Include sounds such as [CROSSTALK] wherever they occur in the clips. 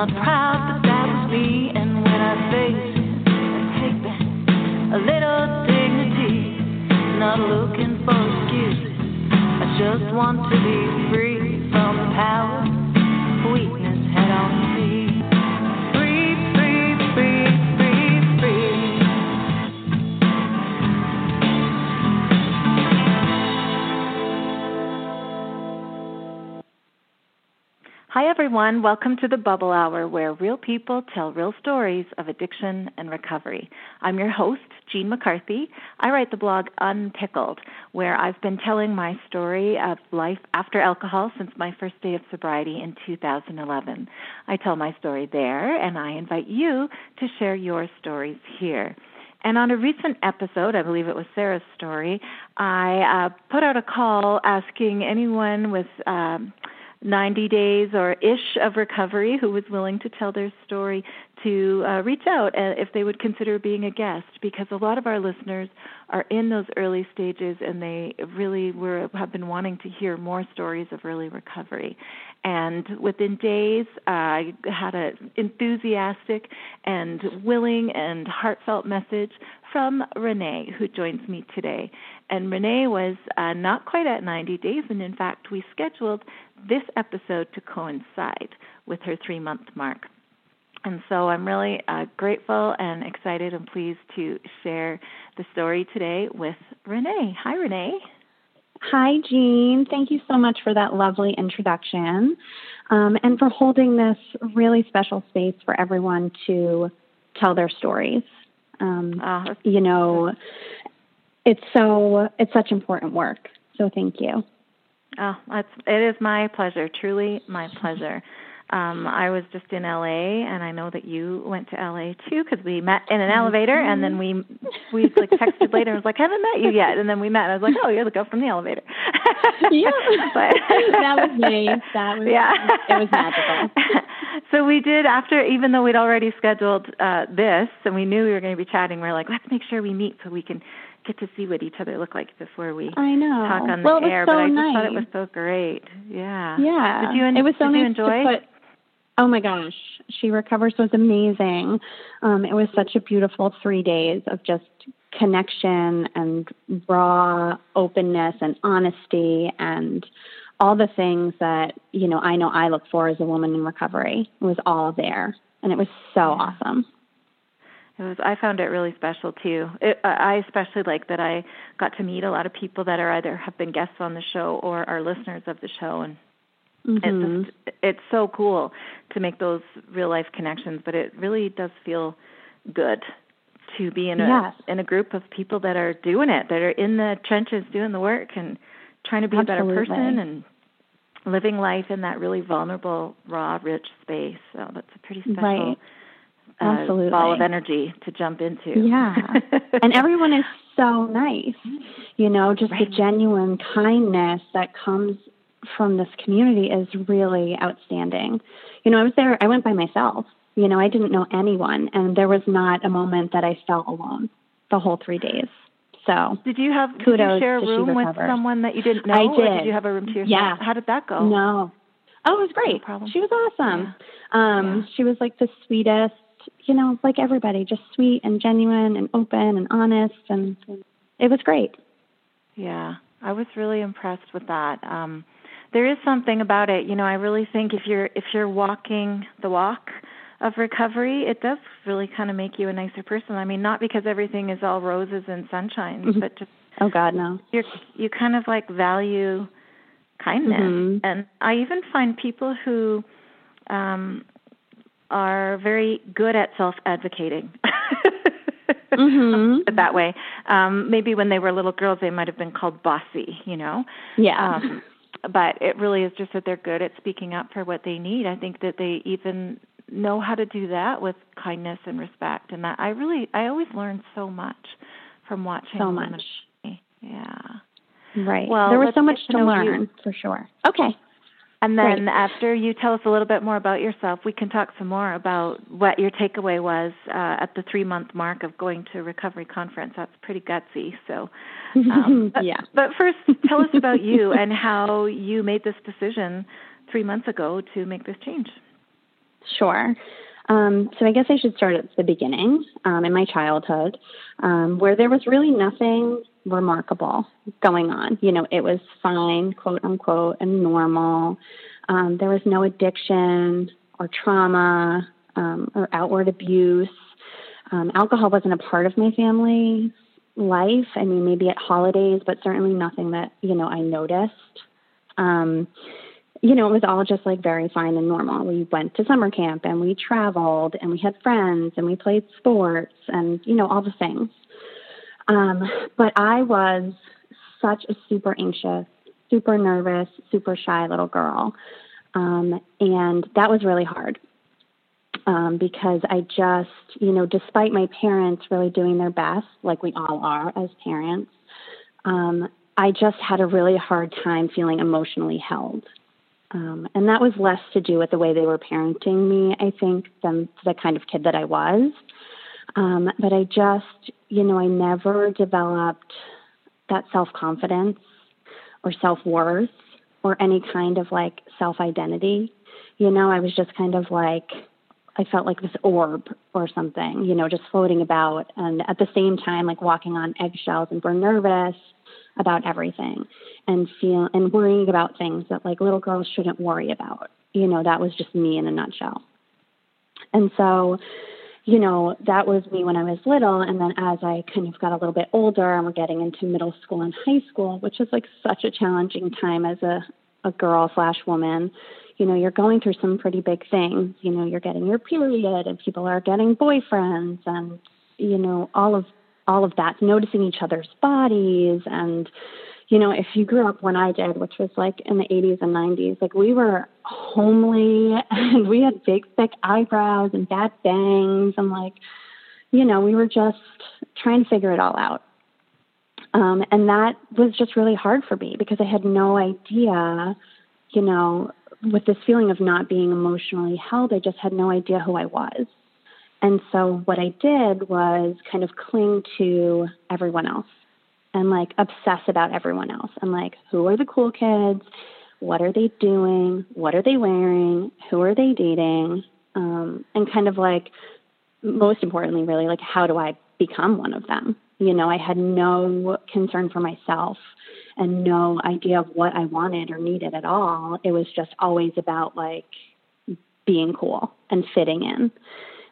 not mm-hmm. proud, everyone. Welcome to the Bubble Hour, where real people tell real stories of addiction and recovery. I'm your host, Jean McCarthy. I write the blog Unpickled, where I've been telling my story of life after alcohol since my first day of sobriety in 2011. I tell my story there, and I invite you to share your stories here. And on a recent episode, I believe it was Sarah's story, I uh, put out a call asking anyone with. Um, 90 days or ish of recovery who was willing to tell their story to uh, reach out uh, if they would consider being a guest because a lot of our listeners are in those early stages and they really were have been wanting to hear more stories of early recovery. And within days I had an enthusiastic and willing and heartfelt message from Renee who joins me today. And Renee was uh, not quite at 90 days and in fact we scheduled this episode to coincide with her 3 month mark and so I'm really uh, grateful and excited and pleased to share the story today with Renee. Hi, Renee. Hi, Jean. Thank you so much for that lovely introduction um, and for holding this really special space for everyone to tell their stories. Um, uh, you know, it's so it's such important work. So thank you. Oh, it's, it is my pleasure. Truly, my pleasure. Um, I was just in LA, and I know that you went to LA too because we met in an elevator, and then we we like texted later. and was like, I haven't met you yet, and then we met. And I was like, Oh, you're the girl from the elevator. [LAUGHS] yeah, [LAUGHS] but [LAUGHS] that was me. That was yeah, it was magical. so we did after, even though we'd already scheduled uh, this, and we knew we were going to be chatting. We are like, let's make sure we meet so we can get to see what each other look like before we I know. talk on well, the air. So but I just nice. thought it was so great. Yeah. Yeah. Did you, en- it was so did nice you enjoy? To put, Oh my gosh, She Recovers was amazing. Um, it was such a beautiful three days of just connection and raw openness and honesty and all the things that you know I know I look for as a woman in recovery. Was all there, and it was so yeah. awesome. It was. I found it really special too. It, I especially like that I got to meet a lot of people that are either have been guests on the show or are listeners of the show, and Mm-hmm. It's just, it's so cool to make those real life connections, but it really does feel good to be in a yes. in a group of people that are doing it, that are in the trenches doing the work and trying to be Absolutely. a better person and living life in that really vulnerable, raw, rich space. So that's a pretty special right. Uh, ball of energy to jump into. Yeah. and everyone is so nice. You know, just right. the genuine kindness that comes from this community is really outstanding. You know, I was there, I went by myself. You know, I didn't know anyone, and there was not a moment that I felt alone the whole three days. So, did you have kudos did you share a room with someone that you didn't know? I did. Or did you have a room to yourself? Yeah. How did that go? No. Oh, it was great. No she was awesome. Yeah. Um, yeah. she was like the sweetest, you know, like everybody, just sweet and genuine and open and honest and it was great. Yeah. I was really impressed with that. Um there is something about it. You know, I really think if you're if you're walking the walk of recovery, it does really kind of make you a nicer person. I mean, not because everything is all roses and sunshine, mm-hmm. but just oh god, no. You you kind of like value kindness, mm-hmm. and I even find people who um are very good at self advocating. [LAUGHS] mm-hmm. that way. Um, maybe when they were little girls, they might have been called bossy, you know. Yeah. Um, but it really is just that they're good at speaking up for what they need. I think that they even know how to do that with kindness and respect, and that I really I always learn so much from watching. So much. Yeah. Right. Well, there was so much to, to learn you. for sure. Okay. And then after you tell us a little bit more about yourself, we can talk some more about what your takeaway was uh, at the three month mark of going to a recovery conference. That's pretty gutsy. So, um, [LAUGHS] but, yeah. But first, tell us about you [LAUGHS] and how you made this decision three months ago to make this change. Sure. Um, so I guess I should start at the beginning, um, in my childhood, um, where there was really nothing remarkable going on. You know, it was fine, quote unquote, and normal. Um, there was no addiction or trauma um, or outward abuse. Um, alcohol wasn't a part of my family life. I mean, maybe at holidays, but certainly nothing that, you know, I noticed. Um, you know, it was all just like very fine and normal. We went to summer camp and we traveled and we had friends and we played sports and, you know, all the things. Um, but I was such a super anxious, super nervous, super shy little girl. Um, and that was really hard um, because I just, you know, despite my parents really doing their best, like we all are as parents, um, I just had a really hard time feeling emotionally held. Um, and that was less to do with the way they were parenting me, I think, than the kind of kid that I was. Um, but I just, you know, I never developed that self confidence or self worth or any kind of like self identity. You know, I was just kind of like, I felt like this orb or something, you know, just floating about. And at the same time, like walking on eggshells and we're nervous about everything and feel and worrying about things that like little girls shouldn't worry about. You know, that was just me in a nutshell. And so, you know, that was me when I was little. And then as I kind of got a little bit older and we're getting into middle school and high school, which is like such a challenging time as a, a girl slash woman, you know, you're going through some pretty big things. You know, you're getting your period and people are getting boyfriends and, you know, all of all of that, noticing each other's bodies and you know, if you grew up when I did, which was like in the 80s and 90s, like we were homely [LAUGHS] and we had big, thick eyebrows and bad bangs. And like, you know, we were just trying to figure it all out. Um, and that was just really hard for me because I had no idea, you know, with this feeling of not being emotionally held, I just had no idea who I was. And so what I did was kind of cling to everyone else and like obsess about everyone else. And like who are the cool kids? What are they doing? What are they wearing? Who are they dating? Um and kind of like most importantly really like how do i become one of them? You know i had no concern for myself and no idea of what i wanted or needed at all. It was just always about like being cool and fitting in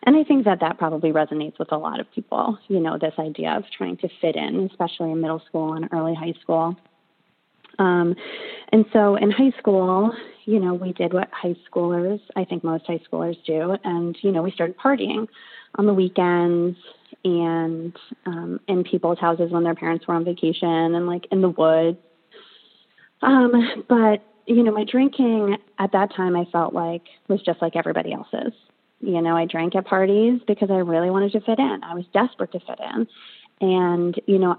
and I think that that probably resonates with a lot of people, you know, this idea of trying to fit in, especially in middle school and early high school. Um, and so in high school, you know, we did what high schoolers, I think most high schoolers do, and, you know, we started partying on the weekends and um, in people's houses when their parents were on vacation and like in the woods. Um, but, you know, my drinking at that time I felt like was just like everybody else's. You know, I drank at parties because I really wanted to fit in. I was desperate to fit in. And, you know,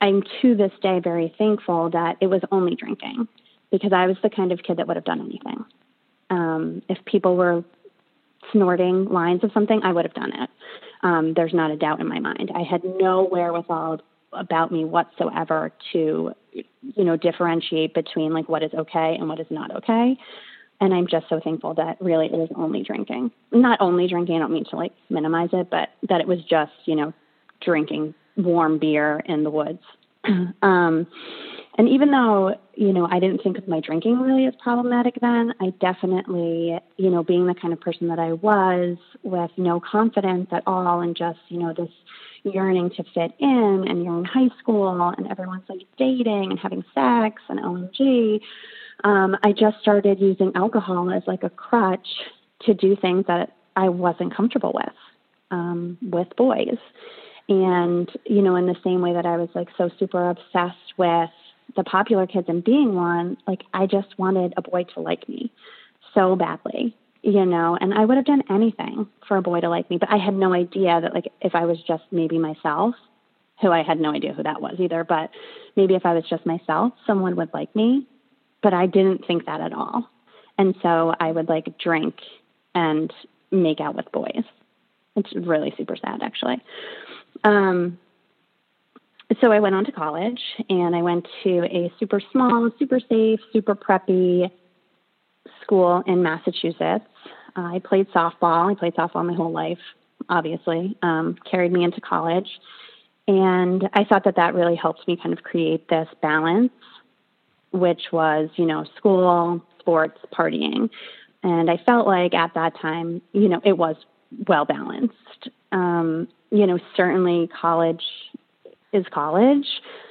I'm to this day very thankful that it was only drinking because I was the kind of kid that would have done anything. Um, if people were snorting lines of something, I would have done it. Um, there's not a doubt in my mind. I had no wherewithal about me whatsoever to, you know, differentiate between like what is okay and what is not okay and I'm just so thankful that really it was only drinking. Not only drinking, I don't mean to like minimize it, but that it was just, you know, drinking warm beer in the woods. [CLEARS THROAT] um, and even though, you know, I didn't think of my drinking really as problematic then, I definitely, you know, being the kind of person that I was with no confidence at all and just, you know, this yearning to fit in and you're in high school and everyone's like dating and having sex and OMG um, I just started using alcohol as like a crutch to do things that I wasn't comfortable with um, with boys. And, you know, in the same way that I was like so super obsessed with the popular kids and being one, like I just wanted a boy to like me so badly, you know, and I would have done anything for a boy to like me, but I had no idea that like if I was just maybe myself, who I had no idea who that was either, but maybe if I was just myself, someone would like me but I didn't think that at all. And so I would like drink and make out with boys. It's really super sad, actually. Um, so I went on to college and I went to a super small, super safe, super preppy school in Massachusetts. I played softball. I played softball my whole life, obviously, um, carried me into college. And I thought that that really helped me kind of create this balance, which was, you know, school, sports, partying. And I felt like at that time, you know, it was well balanced. Um, you know, certainly college is college.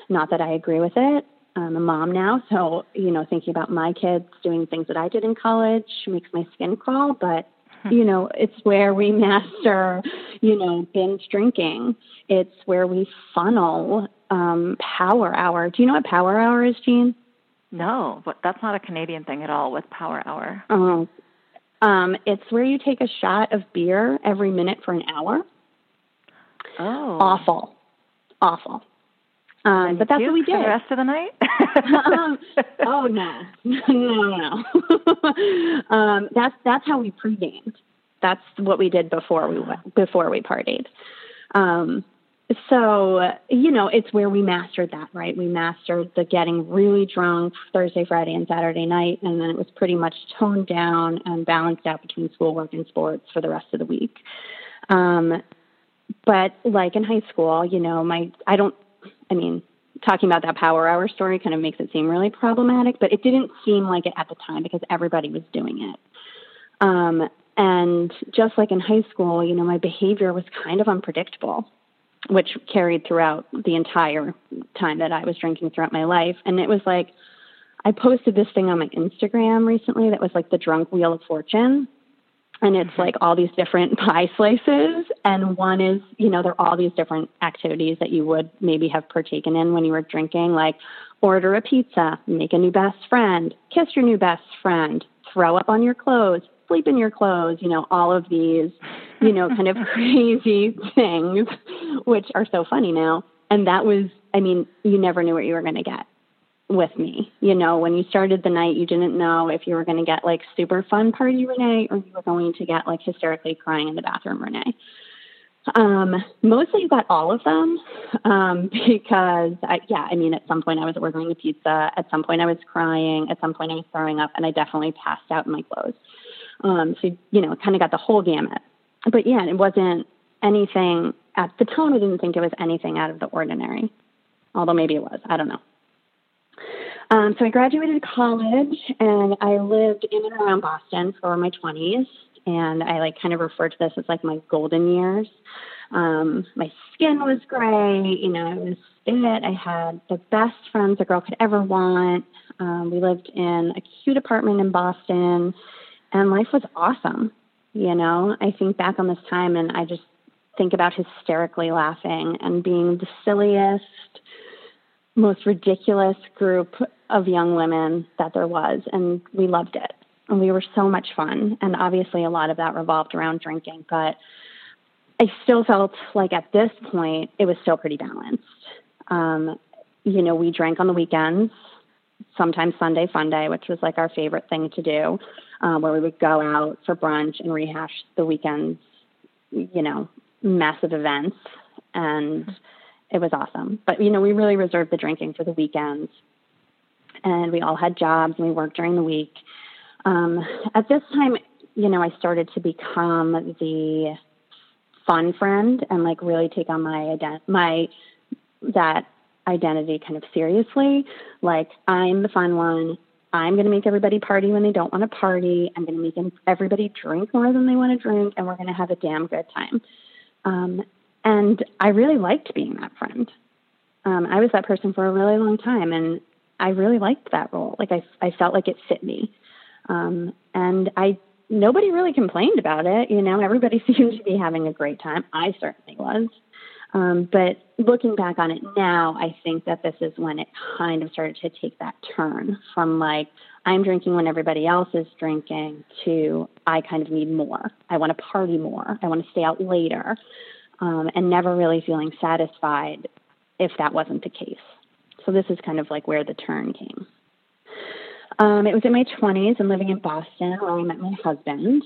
Not that I agree with it. I'm a mom now, so you know, thinking about my kids doing things that I did in college makes my skin crawl. But hmm. you know, it's where we master, you know, binge drinking. It's where we funnel um, power hour. Do you know what power hour is, Jean? No, but that's not a Canadian thing at all. With power hour? Oh, um, it's where you take a shot of beer every minute for an hour. Oh, awful, awful. Um, but that's what we did. For the rest of the night? um, oh no, [LAUGHS] no, no. [LAUGHS] um, that's that's how we pre-gamed. That's what we did before we went, before we partied. Um, so you know, it's where we mastered that, right? We mastered the getting really drunk Thursday, Friday, and Saturday night, and then it was pretty much toned down and balanced out between schoolwork and sports for the rest of the week. Um, but like in high school, you know, my I don't I mean, talking about that power hour story kind of makes it seem really problematic, but it didn't seem like it at the time because everybody was doing it. Um, and just like in high school, you know, my behavior was kind of unpredictable, which carried throughout the entire time that I was drinking throughout my life. And it was like, I posted this thing on my Instagram recently that was like the drunk wheel of fortune. And it's mm-hmm. like all these different [LAUGHS] pie slices. And one is you know there are all these different activities that you would maybe have partaken in when you were drinking like order a pizza make a new best friend kiss your new best friend throw up on your clothes sleep in your clothes you know all of these you know kind of [LAUGHS] crazy things which are so funny now and that was i mean you never knew what you were going to get with me. You know, when you started the night, you didn't know if you were going to get like super fun party Renee or you were going to get like hysterically crying in the bathroom Renee. Um, mostly you got all of them um, [LAUGHS] because, I, yeah, I mean, at some point I was ordering a pizza. At some point I was crying. At some point I was throwing up, and I definitely passed out in my clothes. Um, so, you know, kind of got the whole gamut. But yeah, it wasn't anything at the time. I didn't think it was anything out of the ordinary, although maybe it was. I don't know. Um, so I graduated college and I lived in and around Boston for my 20s. And I like kind of refer to this as like my golden years. Um, my skin was great, you know, I was fit. I had the best friends a girl could ever want. Um, we lived in a cute apartment in Boston and life was awesome. You know, I think back on this time and I just think about hysterically laughing and being the silliest, most ridiculous group of young women that there was, and we loved it. And we were so much fun. And obviously, a lot of that revolved around drinking, but I still felt like at this point it was still pretty balanced. Um, you know, we drank on the weekends, sometimes Sunday fun day, which was like our favorite thing to do, uh, where we would go out for brunch and rehash the weekends, you know, massive events. And it was awesome. But, you know, we really reserved the drinking for the weekends and we all had jobs and we worked during the week. Um, at this time, you know, I started to become the fun friend and like really take on my ident- my that identity kind of seriously. Like I'm the fun one. I'm going to make everybody party when they don't want to party. I'm going to make everybody drink more than they want to drink, and we're going to have a damn good time. Um, and I really liked being that friend. Um, I was that person for a really long time, and I really liked that role. Like I, I felt like it fit me. Um, and I, nobody really complained about it. You know, everybody [LAUGHS] seemed to be having a great time. I certainly was. Um, but looking back on it now, I think that this is when it kind of started to take that turn from like, I'm drinking when everybody else is drinking to I kind of need more. I want to party more. I want to stay out later. Um, and never really feeling satisfied if that wasn't the case. So this is kind of like where the turn came. Um, it was in my 20s and living in Boston where I met my husband.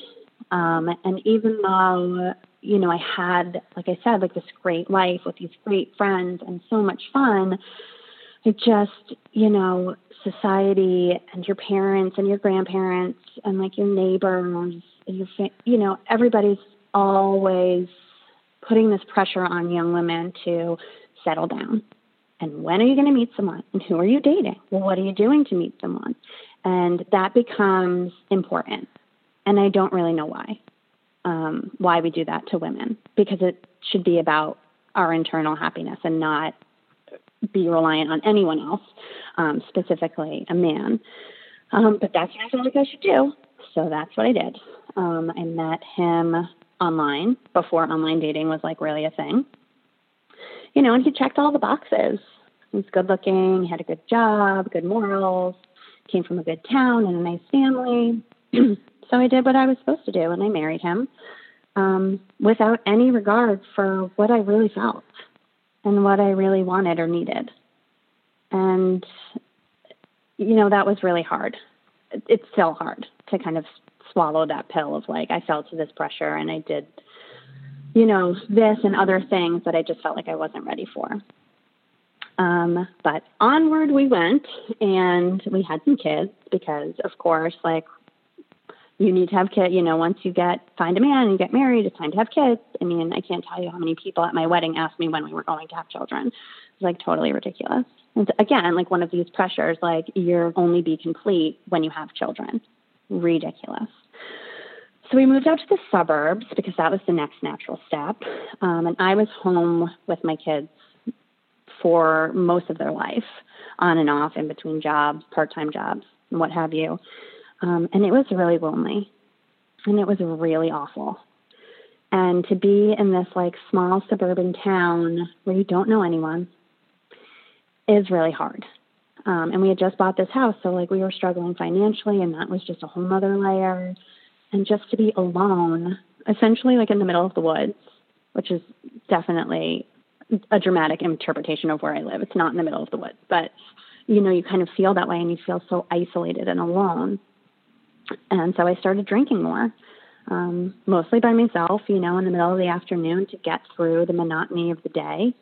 Um, and even though, you know, I had, like I said, like this great life with these great friends and so much fun, it just, you know, society and your parents and your grandparents and like your neighbors, and Your fa- you know, everybody's always putting this pressure on young women to settle down. And when are you going to meet someone? And who are you dating? Well, what are you doing to meet someone? And that becomes important. And I don't really know why. Um, why we do that to women because it should be about our internal happiness and not be reliant on anyone else, um, specifically a man. Um, but that's what I like I should do. So that's what I did. Um, I met him online before online dating was like really a thing. You know, and he checked all the boxes. He's good looking, he had a good job, good morals, came from a good town and a nice family. [CLEARS THROAT] so I did what I was supposed to do and I married him um, without any regard for what I really felt and what I really wanted or needed. And, you know, that was really hard. It's still hard to kind of swallow that pill of like, I felt this pressure and I did, you know, this and other things that I just felt like I wasn't ready for. Um, but onward we went and we had some kids because, of course, like you need to have kids. You know, once you get find a man and get married, it's time to have kids. I mean, I can't tell you how many people at my wedding asked me when we were going to have children. It's like totally ridiculous. And again, like one of these pressures, like you're only be complete when you have children. Ridiculous. So we moved out to the suburbs because that was the next natural step. Um, and I was home with my kids for most of their life, on and off, in between jobs, part time jobs, and what have you. Um, and it was really lonely and it was really awful. And to be in this like small suburban town where you don't know anyone is really hard. Um, and we had just bought this house, so like we were struggling financially, and that was just a whole other layer. And just to be alone, essentially like in the middle of the woods, which is definitely a dramatic interpretation of where I live. It's not in the middle of the woods, but you know, you kind of feel that way and you feel so isolated and alone. And so I started drinking more, um, mostly by myself, you know, in the middle of the afternoon to get through the monotony of the day,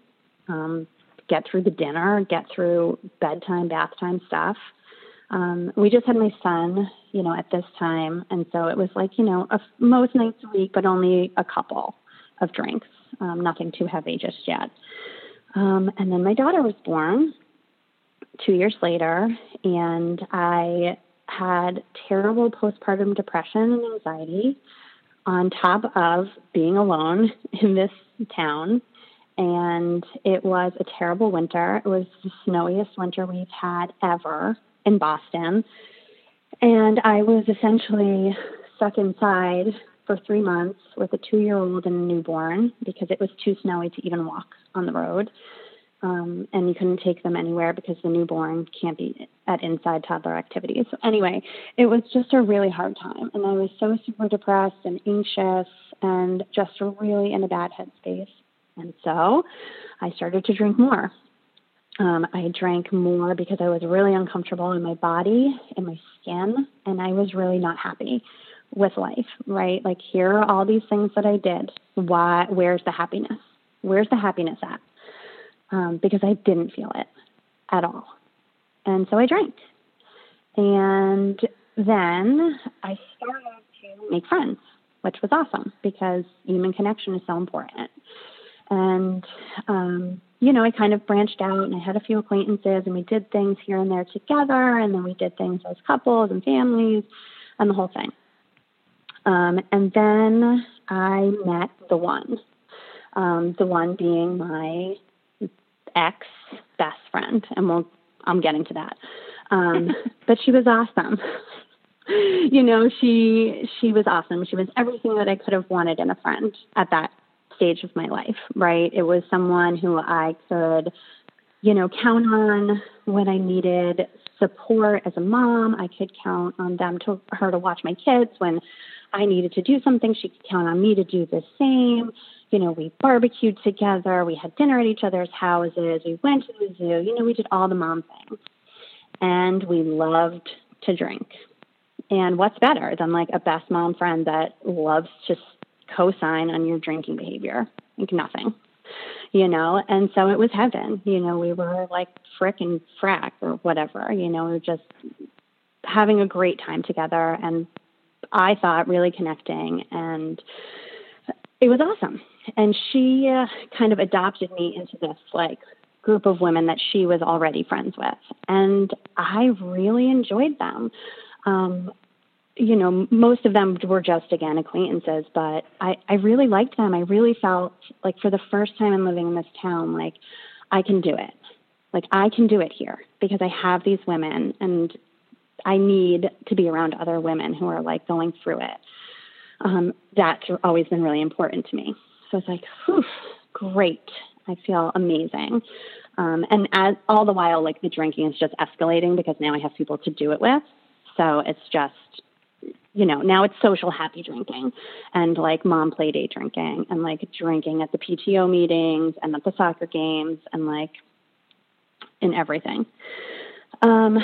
um, get through the dinner, get through bedtime, bath time stuff. Um, we just had my son, you know, at this time. And so it was like, you know, a, most nights a week, but only a couple of drinks, um, nothing too heavy just yet. Um, and then my daughter was born two years later, and I had terrible postpartum depression and anxiety on top of being alone [LAUGHS] in this town. And it was a terrible winter. It was the snowiest winter we've had ever in Boston. And I was essentially stuck inside for three months with a two year old and a newborn because it was too snowy to even walk on the road um, and you couldn't take them anywhere because the newborn can't be at inside toddler activities. So anyway, it was just a really hard time, and I was so super depressed and anxious and just really in a bad headspace. And so, I started to drink more. Um, I drank more because I was really uncomfortable in my body, in my skin, and I was really not happy with life. Right? Like here are all these things that I did. Why? Where's the happiness? Where's the happiness at? Um, because I didn't feel it at all. And so I drank. And then I started to make friends, which was awesome because human connection is so important. And, um, you know, I kind of branched out and I had a few acquaintances and we did things here and there together. And then we did things as couples and families and the whole thing. Um, and then I met the one, um, the one being my ex best friend, and we'll I'm getting to that. Um, [LAUGHS] but she was awesome. [LAUGHS] you know, she she was awesome. She was everything that I could have wanted in a friend at that stage of my life, right? It was someone who I could, you know, count on when I needed support as a mom. I could count on them to her to watch my kids when I needed to do something. She could count on me to do the same you know, we barbecued together, we had dinner at each other's houses, we went to the zoo, you know, we did all the mom things. And we loved to drink. And what's better than like a best mom friend that loves to co sign on your drinking behavior? Like nothing, you know? And so it was heaven. You know, we were like frick and frack or whatever, you know, we were just having a great time together. And I thought really connecting and it was awesome. And she uh, kind of adopted me into this like group of women that she was already friends with. And I really enjoyed them. Um, you know, most of them were just again acquaintances, but I, I really liked them. I really felt like for the first time in living in this town, like I can do it. Like I can do it here because I have these women and I need to be around other women who are like going through it. Um, that's always been really important to me. So it's like, whew, great. I feel amazing. Um, and as all the while, like the drinking is just escalating because now I have people to do it with. So it's just you know, now it's social happy drinking and like mom play day drinking and like drinking at the PTO meetings and at the soccer games and like in everything. Um,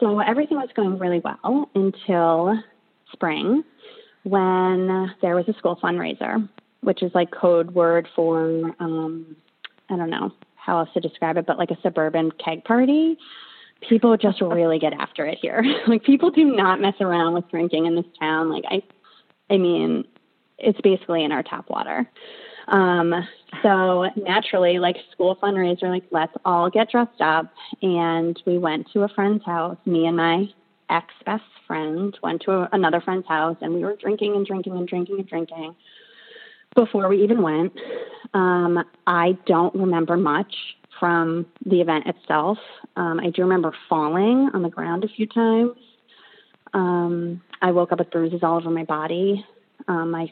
so everything was going really well until spring when there was a school fundraiser, which is like code word for, um, I don't know how else to describe it, but like a suburban keg party people just really get after it here. [LAUGHS] like people do not mess around with drinking in this town. Like I I mean, it's basically in our tap water. Um, so naturally, like school fundraiser, like let's all get dressed up, and we went to a friend's house. Me and my ex best friend went to a, another friend's house, and we were drinking and drinking and drinking and drinking before we even went. Um, I don't remember much from the event itself. Um, I do remember falling on the ground a few times. Um, I woke up with bruises all over my body. Um, my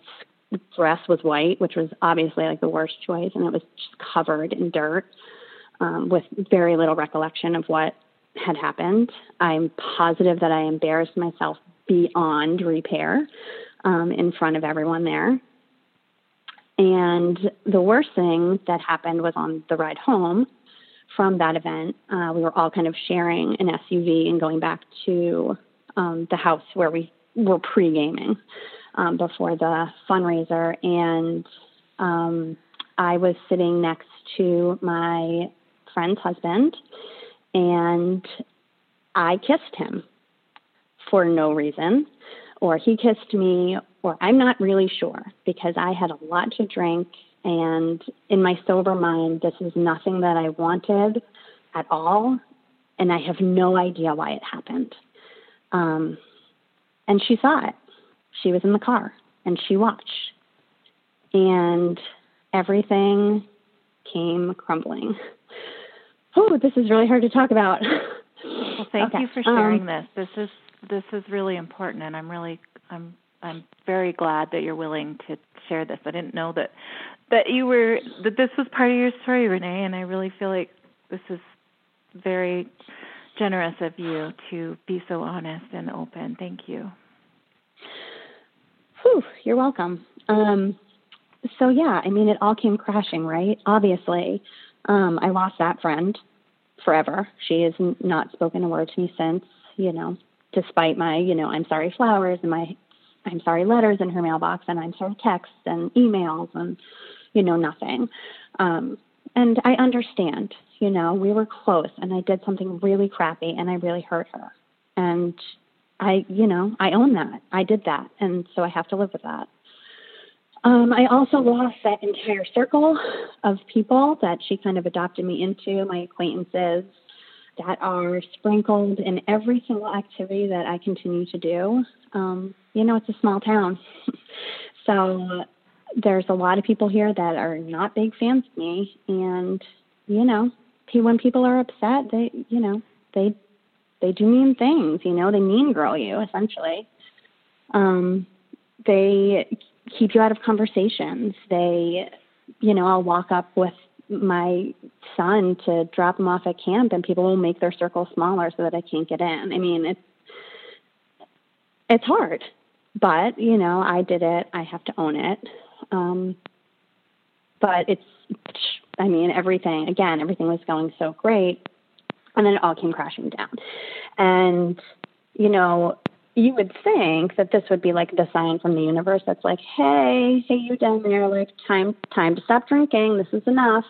dress was white, which was obviously like the worst choice, and it was just covered in dirt um, with very little recollection of what had happened. I'm positive that I embarrassed myself beyond repair um, in front of everyone there. And the worst thing that happened was on the ride home from that event, uh, we were all kind of sharing an SUV and going back to um, the house where we were pre gaming um, before the fundraiser. And um, I was sitting next to my friend's husband, and I kissed him for no reason, or he kissed me, or I'm not really sure because I had a lot to drink and in my sober mind, this is nothing that I wanted at all. And I have no idea why it happened. Um, and she saw it. She was in the car and she watched. And everything came crumbling. Oh, this is really hard to talk about. Well, thank okay. you for sharing um, this. This is this is really important, and I'm really I'm I'm very glad that you're willing to share this. I didn't know that that you were that this was part of your story, Renee, and I really feel like this is very generous of you to be so honest and open. Thank you. Whew, you're welcome. Um, so yeah, I mean, it all came crashing, right? Obviously, um, I lost that friend forever. She has not spoken a word to me since. You know, despite my, you know, I'm sorry flowers and my I'm sorry letters in her mailbox and I'm sorry texts and emails and you know, nothing. Um, and I understand, you know, we were close and I did something really crappy and I really hurt her. And I, you know, I own that. I did that. And so I have to live with that. Um, I also lost that entire circle of people that she kind of adopted me into, my acquaintances that are sprinkled in every single activity that I continue to do. Um, you know, it's a small town. [LAUGHS] so there's a lot of people here that are not big fans of me and you know when people are upset they you know they they do mean things you know they mean girl you essentially um they keep you out of conversations they you know i'll walk up with my son to drop him off at camp and people will make their circle smaller so that i can't get in i mean it's it's hard but you know i did it i have to own it um, but it's, I mean, everything, again, everything was going so great. And then it all came crashing down. And, you know, you would think that this would be like the sign from the universe that's like, hey, hey, you down there, like, time, time to stop drinking. This is enough.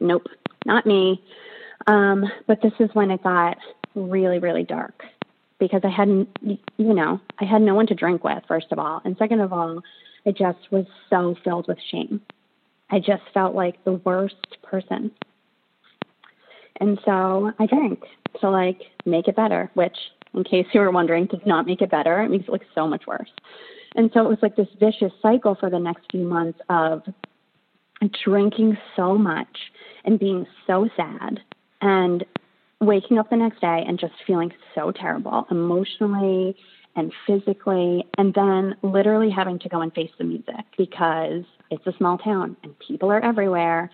Nope, not me. Um, but this is when it got really, really dark. because I hadn't, you know, I had no one to drink with, first of all. And second of all, I just was so filled with shame. I just felt like the worst person. And so I drank to like make it better, which, in case you were wondering, does not make it better. It makes it look so much worse. And so it was like this vicious cycle for the next few months of drinking so much and being so sad and waking up the next day and just feeling so terrible emotionally and physically, and then literally having to go and face the music because it's a small town and people are everywhere.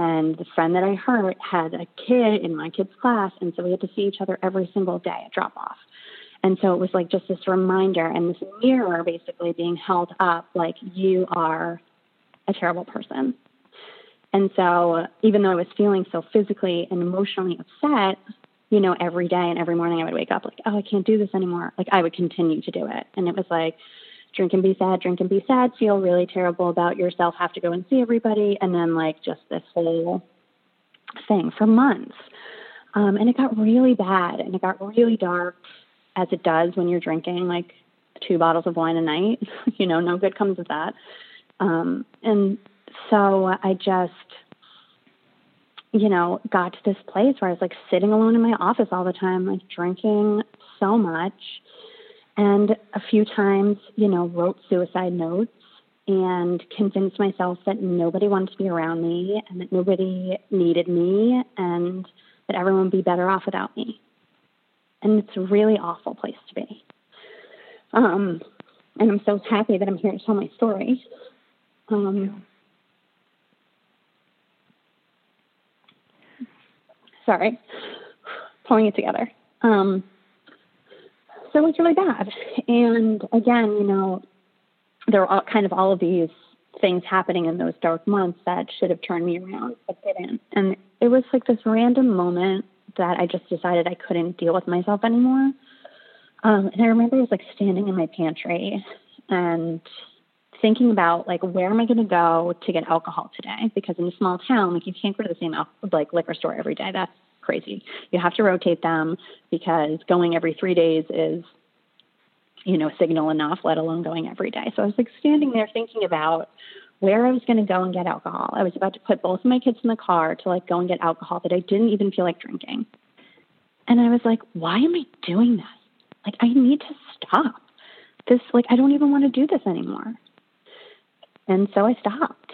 And the friend that I hurt had a kid in my kid's class, and so we had to see each other every single day at drop off. And so it was like just this reminder and this mirror basically being held up like you are a terrible person. And so even though I was feeling so physically and emotionally upset, you know, every day and every morning I would wake up like, oh, I can't do this anymore. Like I would continue to do it. And it was like, drink and be sad, drink and be sad, feel really terrible about yourself, have to go and see everybody. And then like just this whole thing for months. Um, and it got really bad and it got really dark as it does when you're drinking like two bottles of wine a night. [LAUGHS] you know, no good comes of that. Um, and so I just, you know, got to this place where I was like sitting alone in my office all the time, like drinking so much. And a few times, you know, wrote suicide notes and convinced myself that nobody wanted to be around me and that nobody needed me and that everyone would be better off without me. And it's a really awful place to be. Um, and I'm so happy that I'm here to tell my story. Um, sorry, pulling it together. Um, so it was really bad. And again, you know, there were all, kind of all of these things happening in those dark months that should have turned me around, but didn't. And it was like this random moment that I just decided I couldn't deal with myself anymore. Um, and I remember I was like standing in my pantry and thinking about like where am I going to go to get alcohol today? Because in a small town, like you can't go to the same like liquor store every day. That's crazy. You have to rotate them because going every three days is, you know, signal enough. Let alone going every day. So I was like standing there thinking about where I was going to go and get alcohol. I was about to put both of my kids in the car to like go and get alcohol that I didn't even feel like drinking. And I was like, why am I doing this? Like I need to stop. This like I don't even want to do this anymore. And so I stopped,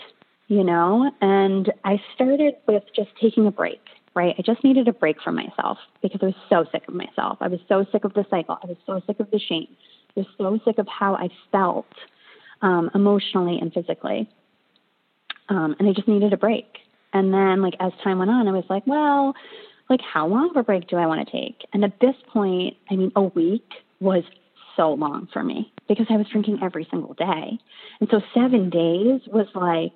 you know, and I started with just taking a break, right? I just needed a break from myself because I was so sick of myself. I was so sick of the cycle. I was so sick of the shame. I was so sick of how I felt um, emotionally and physically. Um, and I just needed a break. And then, like, as time went on, I was like, well, like, how long of a break do I want to take? And at this point, I mean, a week was so long for me because I was drinking every single day. And so seven days was like,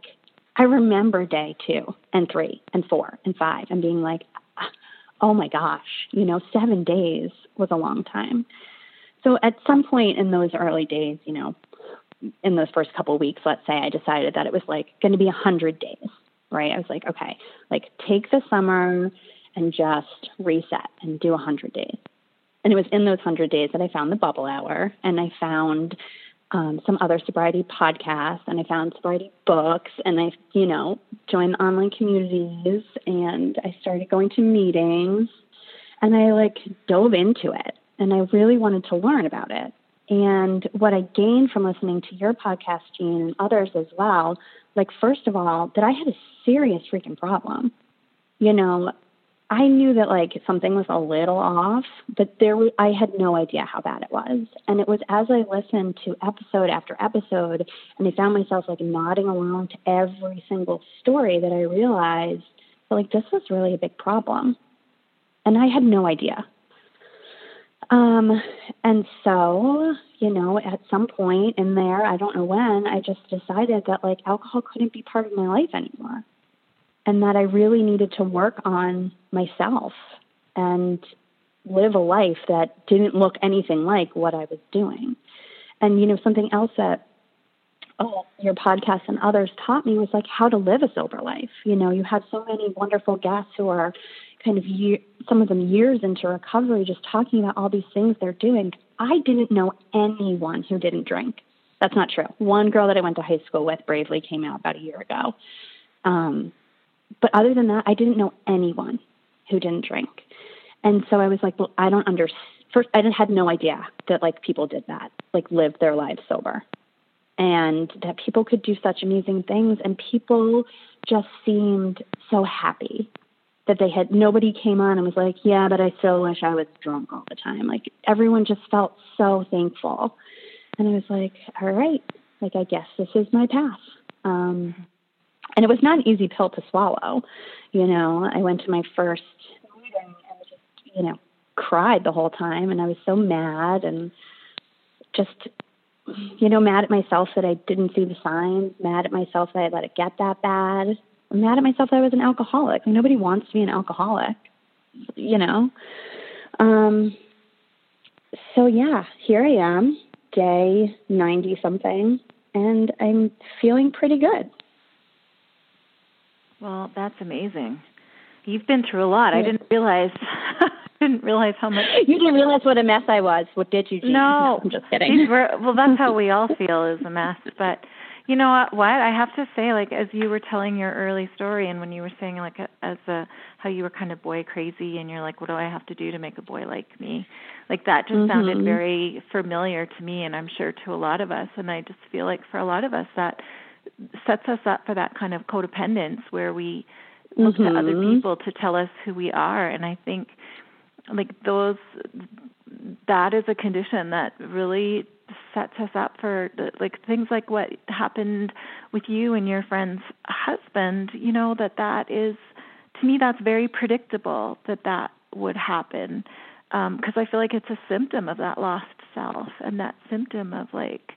I remember day two and three and four and five and being like, oh my gosh, you know, seven days was a long time. So at some point in those early days, you know, in those first couple of weeks, let's say, I decided that it was like going to be a hundred days, right? I was like, okay, like take the summer and just reset and do a hundred days. And it was in those 100 days that I found the bubble hour and I found um, some other sobriety podcasts and I found sobriety books and I, you know, joined online communities and I started going to meetings and I like dove into it and I really wanted to learn about it. And what I gained from listening to your podcast, Jean, and others as well, like, first of all, that I had a serious freaking problem. You know, I knew that like something was a little off, but there was, I had no idea how bad it was. And it was as I listened to episode after episode and I found myself like nodding along to every single story that I realized that like this was really a big problem. And I had no idea. Um, and so, you know, at some point in there, I don't know when, I just decided that like alcohol couldn't be part of my life anymore and that I really needed to work on myself and live a life that didn't look anything like what I was doing. And you know, something else that oh, your podcast and others taught me was like how to live a sober life. You know, you have so many wonderful guests who are, kind of year, some of them years into recovery, just talking about all these things they're doing. I didn't know anyone who didn't drink. That's not true. One girl that I went to high school with bravely came out about a year ago. Um, but other than that, I didn't know anyone who didn't drink. And so I was like, well, I don't understand. First, I had no idea that like people did that, like lived their lives sober, and that people could do such amazing things. And people just seemed so happy that they had nobody came on and was like, yeah, but I still wish I was drunk all the time. Like everyone just felt so thankful. And I was like, all right, like I guess this is my path. Um, and it was not an easy pill to swallow. You know, I went to my first meeting and just, you know, cried the whole time and I was so mad and just you know, mad at myself that I didn't see the signs, mad at myself that I let it get that bad. I'm mad at myself that I was an alcoholic. Nobody wants to be an alcoholic, you know. Um so yeah, here I am, day 90 something, and I'm feeling pretty good. Well, that's amazing. You've been through a lot. I didn't realize [LAUGHS] didn't realize how much You didn't realize what a mess I was. What did you, Jean? No, no I'm just kidding. Were, well, that's how we all [LAUGHS] feel is a mess. But you know what, what? I have to say, like as you were telling your early story, and when you were saying like as a how you were kind of boy crazy, and you're like, what do I have to do to make a boy like me? Like that just mm-hmm. sounded very familiar to me, and I'm sure to a lot of us. And I just feel like for a lot of us that sets us up for that kind of codependence where we look mm-hmm. to other mm-hmm. people to tell us who we are and i think like those that is a condition that really sets us up for like things like what happened with you and your friend's husband you know that that is to me that's very predictable that that would happen because um, I feel like it's a symptom of that lost self and that symptom of like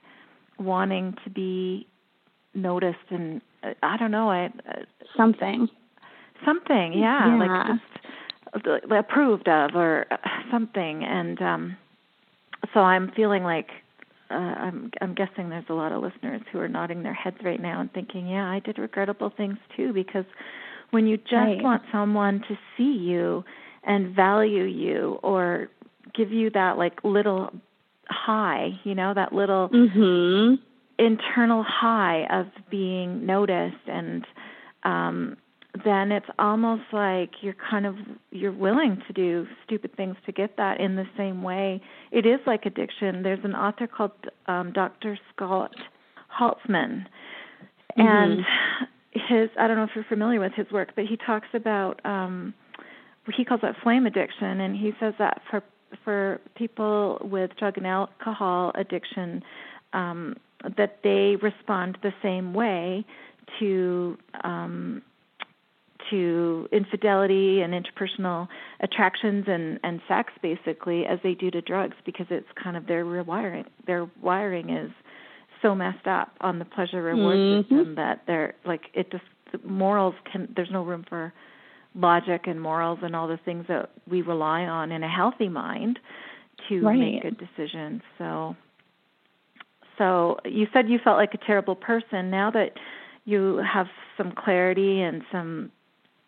wanting to be noticed and uh, I don't know, I uh, something, something, yeah, yeah. like just approved of or uh, something, and um, so I'm feeling like uh, I'm I'm guessing there's a lot of listeners who are nodding their heads right now and thinking, yeah, I did regrettable things too, because when you just right. want someone to see you and value you or give you that like little high, you know, that little mm-hmm internal high of being noticed and um then it's almost like you're kind of you're willing to do stupid things to get that in the same way it is like addiction there's an author called um dr scott haltzman mm-hmm. and his i don't know if you're familiar with his work but he talks about um he calls it flame addiction and he says that for for people with drug and alcohol addiction um that they respond the same way to um, to infidelity and interpersonal attractions and, and sex basically as they do to drugs because it's kind of their rewiring their wiring is so messed up on the pleasure reward mm-hmm. system that they're like it just morals can there's no room for logic and morals and all the things that we rely on in a healthy mind to right. make good decisions so so you said you felt like a terrible person. Now that you have some clarity and some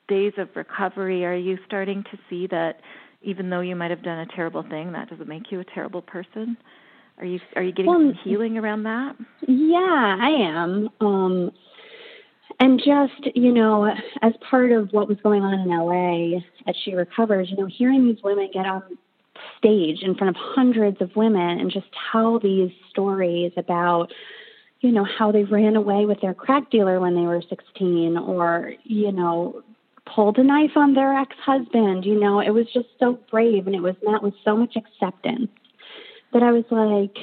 days of recovery, are you starting to see that even though you might have done a terrible thing, that doesn't make you a terrible person? Are you are you getting well, some healing around that? Yeah, I am. Um and just, you know, as part of what was going on in LA as She Recovers, you know, hearing these women get on stage in front of hundreds of women and just tell these stories about you know how they ran away with their crack dealer when they were 16 or you know pulled a knife on their ex-husband you know it was just so brave and it was met with so much acceptance. That I was like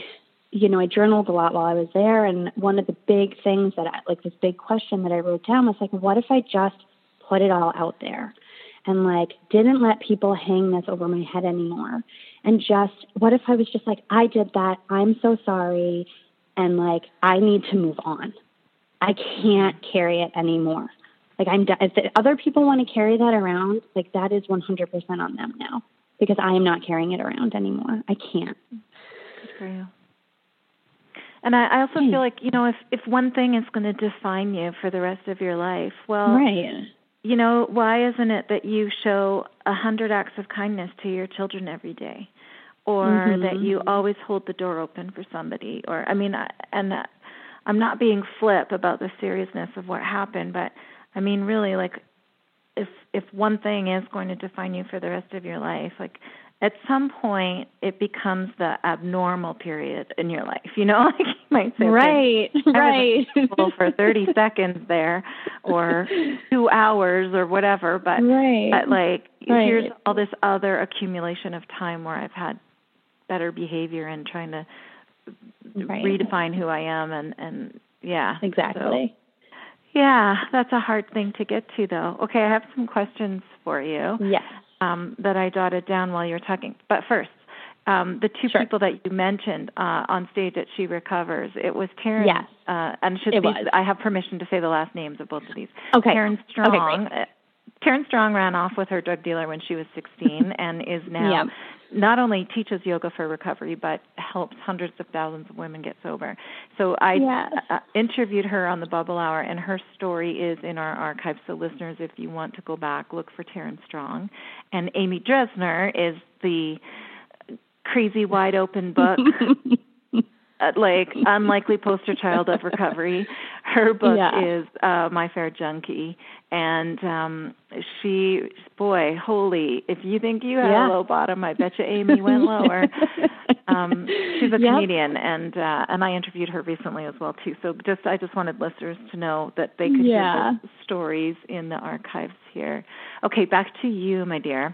you know I journaled a lot while I was there and one of the big things that I, like this big question that I wrote down was like what if I just put it all out there and like didn't let people hang this over my head anymore. And just what if I was just like I did that. I'm so sorry. And like I need to move on. I can't carry it anymore. Like I'm done. if the other people want to carry that around like that is 100% on them now. Because I am not carrying it around anymore. I can't. Good for you. And I, I also feel like you know if if one thing is going to define you for the rest of your life, well, right you know, why isn't it that you show a hundred acts of kindness to your children every day, or Mhm. that you always hold the door open for somebody, or I mean, I- and uh, I'm not being flip about the seriousness of what happened, but I mean, really, like, if if one thing is going to define you for the rest of your life, like at some point it becomes the abnormal period in your life. You know, [LAUGHS] like you might say, right, right. for 30 [LAUGHS] seconds there or 2 hours or whatever, but right. but like Right. here's all this other accumulation of time where I've had better behavior and trying to Right. redefine who I am and and yeah. exactly. So, yeah, that's a hard thing to get to though. Okay, I have some questions for you yes. Um, that I jotted down while you were talking. But first, um, the two Sure. people that you mentioned uh, on stage at She Recovers, it was Taryn. Yes. Uh, and should It these, was. I have permission to say the last names of both of these. Okay. Taryn Okay, Strong. great. uh, Taryn Strong ran off with her drug dealer when she was 16 [LAUGHS] and is now Yep. Not only teaches yoga for recovery but helps hundreds of thousands of women get sober. So I Yes. uh, interviewed her on the Bubble Hour, and her story is in our archives. So listeners, if you want to go back, look for Taryn Strong. And Amy Dresner is the crazy wide open book [LAUGHS] like unlikely poster child of recovery. Her book Yeah. is uh My Fair Junkie and um she boy, holy, if you think you had Yeah. a low bottom, I bet you Amy went [LAUGHS] lower. um she's a Yep. comedian and uh and I interviewed her recently as well too. So just I just wanted listeners to know that they could Yeah. hear those stories in the archives here. Okay, back to you, my dear.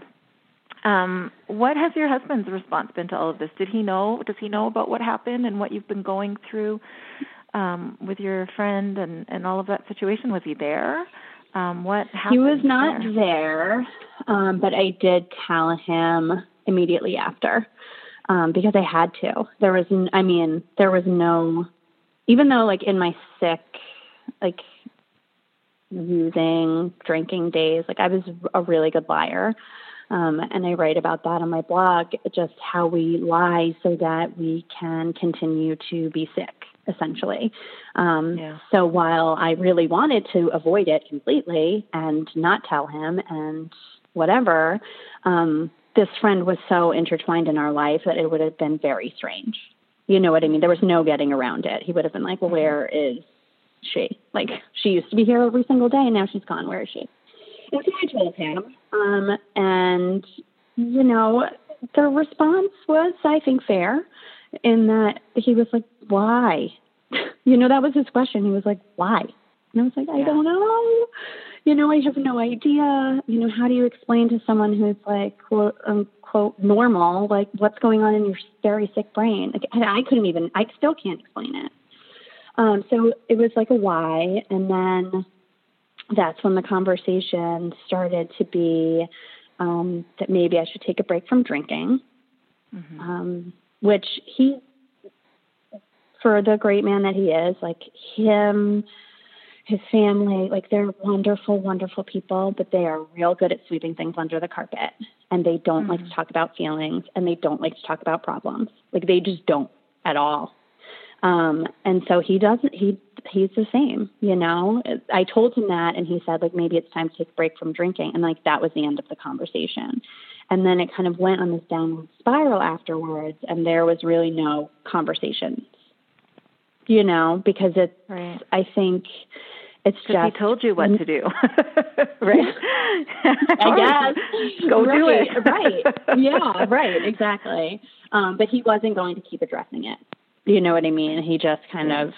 Um, what has your husband's response been to all of this? Did he know? Does he know about what happened and what you've been going through um, with your friend and and all of that situation? Was he there? Um, what happened? He was not there? there, um, but I did tell him immediately after um, because I had to. There was, n- I mean, there was no, even though like in my sick, like using, drinking days, like I was a really good liar. Um, and I write about that on my blog, just how we lie so that we can continue to be sick, essentially. Um, Yeah. So while I really wanted to avoid it completely and not tell him and whatever, um, this friend was so intertwined in our life that it would have been very strange. You know what I mean? There was no getting around it. He would have been like, well, where is she? Like, she used to be here every single day, and now she's gone. Where is she? And so I told him. Um, and, you know, the response was, I think, fair in that he was like, why? [LAUGHS] you know, that was his question. He was like, why? And I was like, I Yeah. don't know. You know, I have no idea. You know, how do you explain to someone who's like, quote unquote, normal, like what's going on in your very sick brain? Like, I, I couldn't even, I still can't explain it. Um, so it was like a why. And then that's when the conversation started to be um, that maybe I should take a break from drinking, Mhm. um, which he, for the great man that he is, like him, his family, like they're wonderful, wonderful people, but they are real good at sweeping things under the carpet. And they don't like to talk about feelings and they don't like to talk about problems. Like they just don't at all. Um, and so he doesn't, he, he's the same, you know, I told him that and he said like, maybe it's time to take a break from drinking. And like, that was the end of the conversation. And then it kind of went on this downward spiral afterwards and there was really no conversation, you know, because it's, Right. I think it's just, he told you what to do, [LAUGHS] right? [LAUGHS] I guess. Go do it. right. [LAUGHS] Yeah, right, exactly. Um, but he wasn't going to keep addressing it. You know what I mean? He just kind of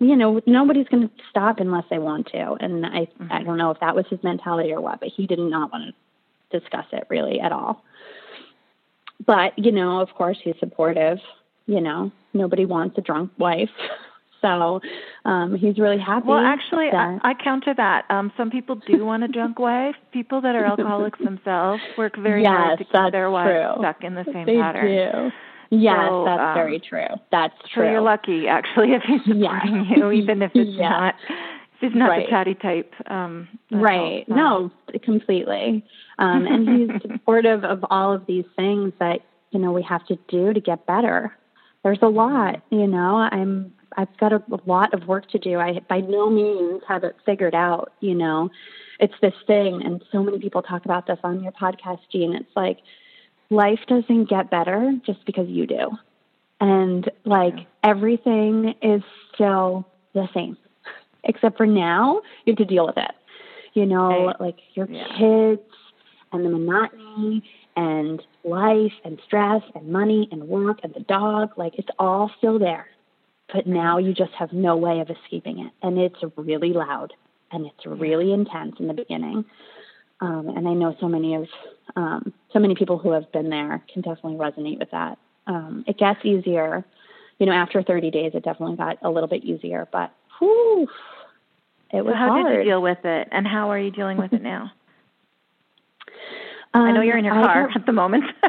you know, nobody's going to stop unless they want to. And I Mm-hmm. I don't know if that was his mentality or what, but he did not want to discuss it really at all. But, you know, of course he's supportive, you know. Nobody wants a drunk wife. [LAUGHS] So um he's really happy. Well, actually, I, that- I counter that. Um, some people do want a drunk [LAUGHS] wife. People that are alcoholics themselves work very hard to keep their wife true. stuck in the same they pattern. Yes, So, that's um, very true. That's So true. you're lucky, actually, [LAUGHS] if he's Yeah. you, even if it's [LAUGHS] Yeah. not. He's not Right. the chatty type. Um, Right. all. No, completely. Um, and he's [LAUGHS] supportive of all of these things that, you know, we have to do to get better. There's a lot, you know, I'm, I've got a, a lot of work to do. I by no means have it figured out, you know, it's this thing, and so many people talk about this on your podcast, Jean. It's like life doesn't get better just because you do. And like yeah. everything is still the same, [LAUGHS] except for now you have to deal with it. You know, right. like your yeah. kids and the monotony and life and stress and money and work and the dog. Like it's all still there. But now you just have no way of escaping it. And it's really loud and it's really intense in the beginning. Um, and I know so many of um, so many people who have been there can definitely resonate with that. Um, it gets easier, you know. After 30 days, it definitely got a little bit easier, but whew, it was so how hard. did you deal with it, and how are you dealing with it now? [LAUGHS] I know you're in your um, car at the moment. [LAUGHS] [LAUGHS]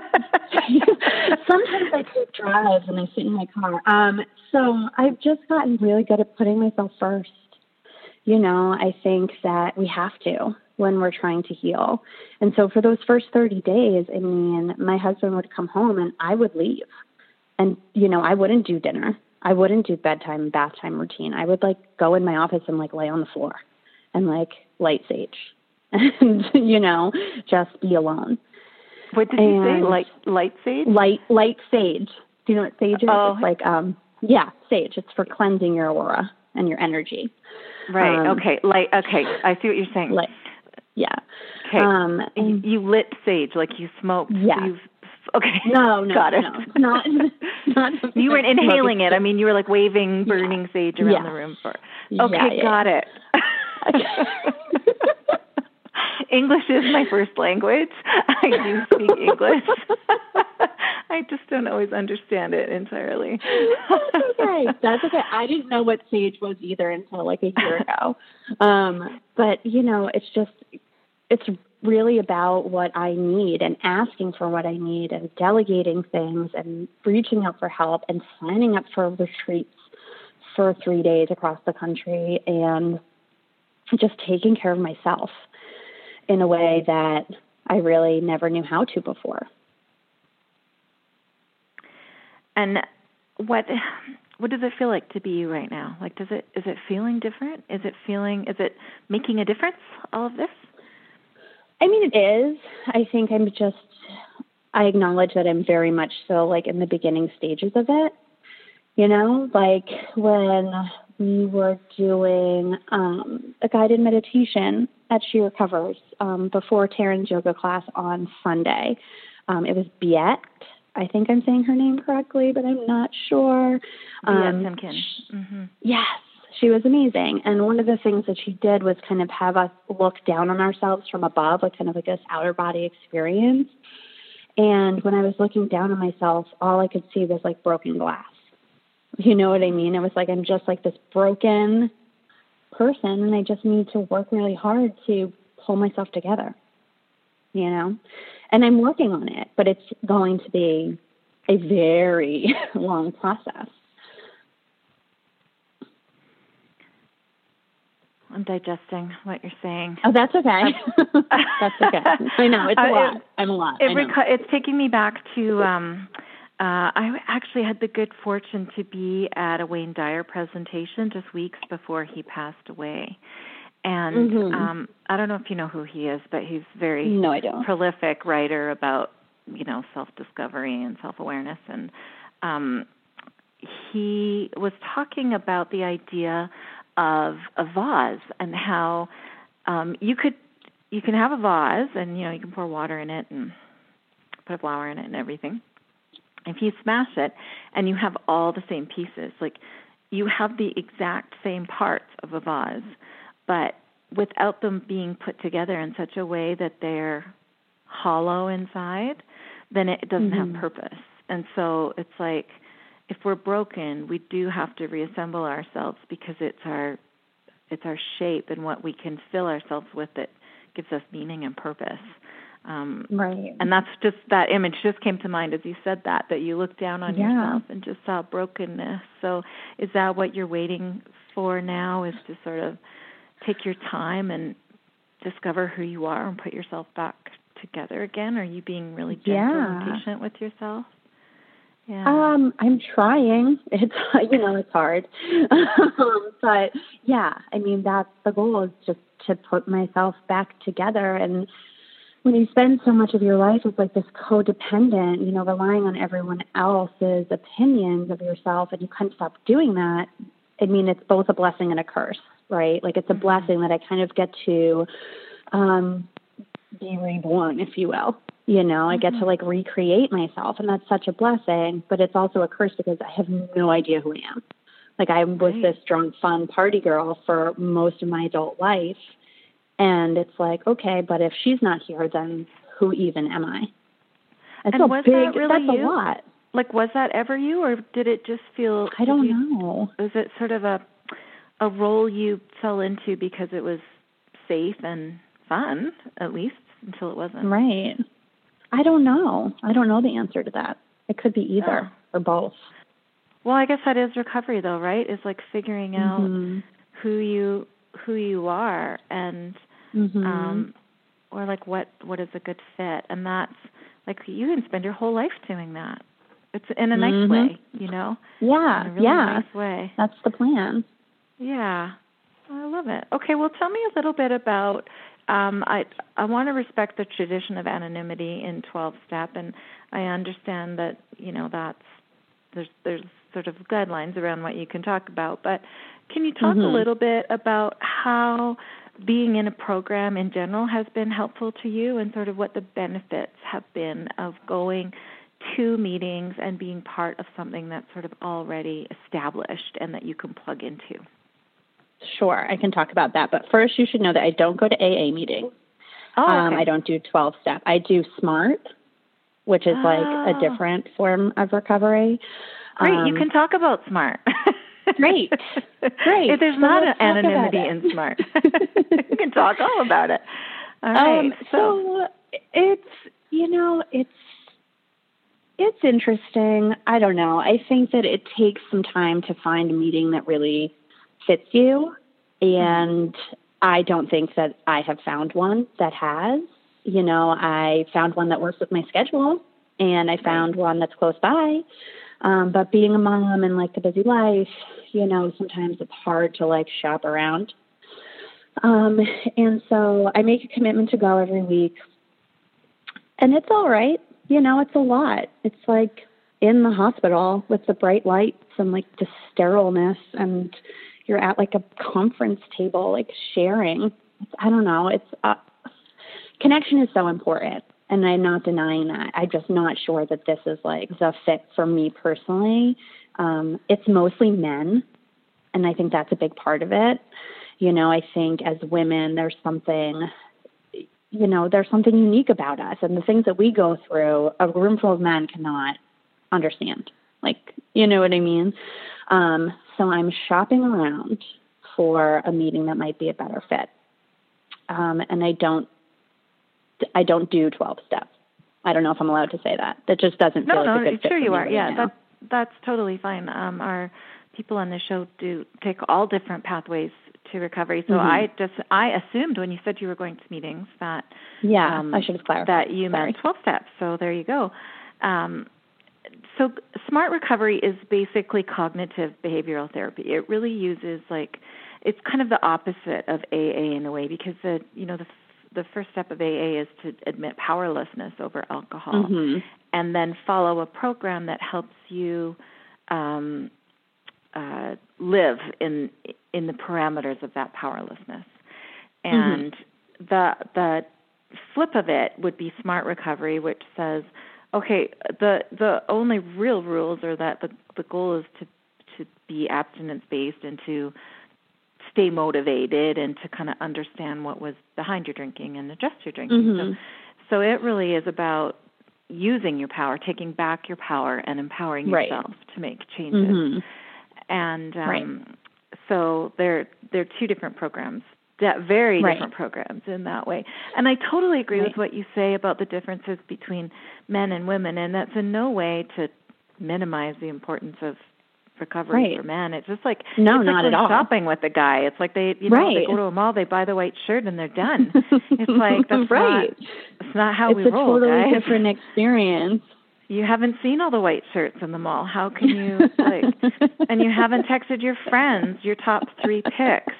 Sometimes I take drives and I sit in my car. Um, so I've just gotten really good at putting myself first. You know, I think that we have to when we're trying to heal. And so for those first 30 days, I mean, my husband would come home and I would leave. And, you know, I wouldn't do dinner. I wouldn't do bedtime, bath time routine. I would like go in my office and like lay on the floor and like light sage [LAUGHS] and, you know, just be alone. What did and you say? Light, light sage? Light, light sage. Do you know what sage is? Oh. It's like, um, yeah, sage. It's for cleansing your aura and your energy. Right. Um, okay. Light. Okay. I see what you're saying. Light. Yeah. Okay. Um, and you lit sage, like you smoked. Yeah. You've, okay. [LAUGHS] No, no, got it. No, not, [LAUGHS] not. you weren't inhaling it. I mean, you were like waving burning yeah. sage around yeah. the room for. Okay, yeah, got it. [LAUGHS] English is my first language. I do speak English. I just don't always understand it entirely. That's okay. That's okay. I didn't know what sage was either until like a year ago. Um, but you know, it's just it's really about what I need and asking for what I need and delegating things and reaching out for help and signing up for retreats for three days across the country and just taking care of myself in a way that I really never knew how to before. And what what does it feel like to be you right now? Like does it is it feeling different? Is it feeling is it making a difference all of this? I mean it is. I think I'm just I acknowledge that I'm very much so like in the beginning stages of it. You know, like when we were doing um, a guided meditation at She Recovers um, before Taryn's yoga class on Sunday. Um, it was Biet. I think I'm saying her name correctly, but I'm not sure. Um, Simkin. Mm-hmm. Yes, she was amazing. And one of the things that she did was kind of have us look down on ourselves from above, like kind of like this outer body experience. And when I was looking down on myself, all I could see was like broken glass. You know what I mean? It was like I'm just like this broken person and I just need to work really hard to pull myself together. You know? And I'm working on it, but it's going to be a very [LAUGHS] long process. I'm digesting what you're saying. Oh, that's okay. that's [LAUGHS] okay. [LAUGHS] I know it's a uh, lot. I'm a lot. It reco- it's taking me back to um uh, I actually had the good fortune to be at a Wayne Dyer presentation just weeks before he passed away. And mm-hmm. um, I don't know if you know who he is, but he's very no, I don't. prolific writer about you know self discovery and self awareness. And um, he was talking about the idea of a vase and how um, you could you can have a vase and you know you can pour water in it and put a flower in it and everything if you smash it and you have all the same pieces, like you have the exact same parts of a vase, but without them being put together in such a way that they're hollow inside, then it doesn't mm-hmm. have purpose. And so it's like if we're broken, we do have to reassemble ourselves because it's our it's our shape and what we can fill ourselves with that gives us meaning and purpose. Um, right. And that's just that image just came to mind as you said that that you looked down on yeah. yourself and just saw brokenness. So is that what you're waiting for now? Is to sort of take your time and discover who you are and put yourself back together again? Are you being really gentle yeah. and patient with yourself? Yeah. Um, I'm trying. [LAUGHS] It's you know it's hard, [LAUGHS] um, but yeah, I mean that's the goal is just to put myself back together. And when you spend so much of your life as like this codependent, you know, relying on everyone else's opinions of yourself, and you kind of stop doing that. I mean, it's both a blessing and a curse, right? Like it's a Mhm. blessing that I kind of get to um, be reborn, if you will. You know, I get to mm-hmm. like recreate myself, and that's such a blessing. But it's also a curse because I have no idea who I am. Like I was Right. this drunk, fun party girl for most of my adult life, and it's like, okay, but if she's not here, then who even am I? It's And was big. that really that's you? a lot. like, was that ever you, or did it just feel? I don't you- know. Was it sort of a a role you fell into because it was safe and fun, at least until it wasn't? Right. I don't know. I don't know the answer to that. It could be either or both. Well, I guess that is recovery, though, right? Is like figuring out Mhm. who you who you are and Mhm. um or like what what is a good fit and that's like you can spend your whole life doing that it's in a nice Mhm. way you know yeah, in a really yeah. nice way That's the plan. yeah i love it okay well tell me a little bit about um i i want to respect the tradition of anonymity in 12 step and i understand that you know that's there's there's sort of guidelines around what you can talk about but can you talk a Mhm. little bit about how being in a program in general has been helpful to you and sort of what the benefits have been of going to meetings and being part of something that's sort of already established and that you can plug into. Sure, I can talk about that. But first, you should know that I don't go to AA meetings. Oh, um. I don't do 12 step. I do SMART, which is like Oh. a different form of recovery. Great, you Um, can talk about SMART. [LAUGHS] Great. Great. If there's So not an let's talk about anonymity in SMART, [LAUGHS] you can [LAUGHS] talk all about it. All right. Um, so it's you know it's it's interesting. I don't know. I think that it takes some time to find a meeting that really fits you, and I don't think that I have found one that has. You know, I found one that works with my schedule, and I found one that's close by. Um, but being a mom and like the busy life, you know, sometimes it's hard to like shop around. Um, and so I make a commitment to go every week. And it's all right. You know, it's a lot. It's like in the hospital with the bright lights and like the sterileness and you're at like a conference table like sharing. It's, I don't know. It's uh, connection is so important and I'm not denying that. I'm just not sure that this is like the fit for me personally. Um, it's mostly men, and I think that's a big part of it. You know, I think as women, there's something, you know, there's something unique about us, and the things that we go through, a room full of men cannot understand. Like, you know what I mean? Um, so I'm shopping around for a meeting that might be a better fit. Um, and I don't I don't do 12 steps. I don't know if I'm allowed to say that. That just doesn't no, feel no, like a good fit sure for you are. right yeah, now. that that's totally fine. Um, our people on the show do take all different pathways to recovery. So Mhm. I just I assumed when you said you were going to meetings that yeah, um, I should have clarified. that you Sorry. meant 12 steps. So there you go. Um, so smart recovery is basically cognitive behavioral therapy. It really uses like it's kind of the opposite of AA in a way because the you know the the first step of AA is to admit powerlessness over alcohol Mhm. and then follow a program that helps you um, uh, live in in the parameters of that powerlessness. And the the flip of it would be smart recovery, which says, okay, the the only real rules are that the the goal is to to be abstinence based and to stay motivated and to kind of understand what was behind your drinking and adjust your drinking. Mhm. So so it really is about using your power, taking back your power and empowering Right. yourself to make changes. Mhm. And um Right. so they're they're two different programs. That very Right. different programs in that way. And I totally agree Right. with what you say about the differences between men and women and that's in no way to minimize the importance of recovery Right. for men. It's just like No, it's like not at all. shopping with a guy. It's like they you know they go to a mall, they buy the white shirt and they're done. [LAUGHS] it's like that's right. not it's not how it's we a roll, totally guys. different experience. You haven't seen all the white shirts in the mall. How can you like [LAUGHS] and you haven't texted your friends your top three picks.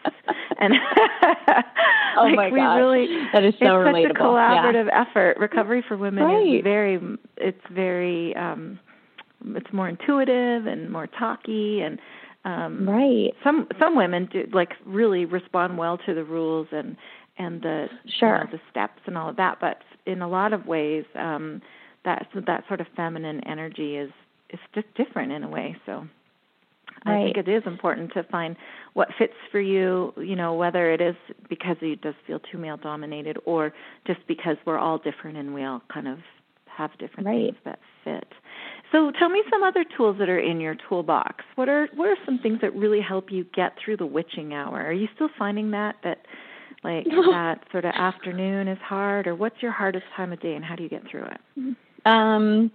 And [LAUGHS] oh like my we gosh. really that is so it's relatable. such a collaborative effort. Recovery for women Right. is very it's very um it's more intuitive and more talky and um Right. some some women do like really respond well to the rules and and the you Sure. know, the steps and all of that but in a lot of ways um that that sort of feminine energy is is just different in a way so I think it is important to find what fits for you, you know, whether it is because it does feel too male dominated or just because we're all different and we all kind of have different Right. things that fit. So tell me some other tools that are in your toolbox. What are what are some things that really help you get through the witching hour? Are you still finding that that like [LAUGHS] that sort of afternoon is hard or what's your hardest time of day and how do you get through it? Mm-hmm. Um,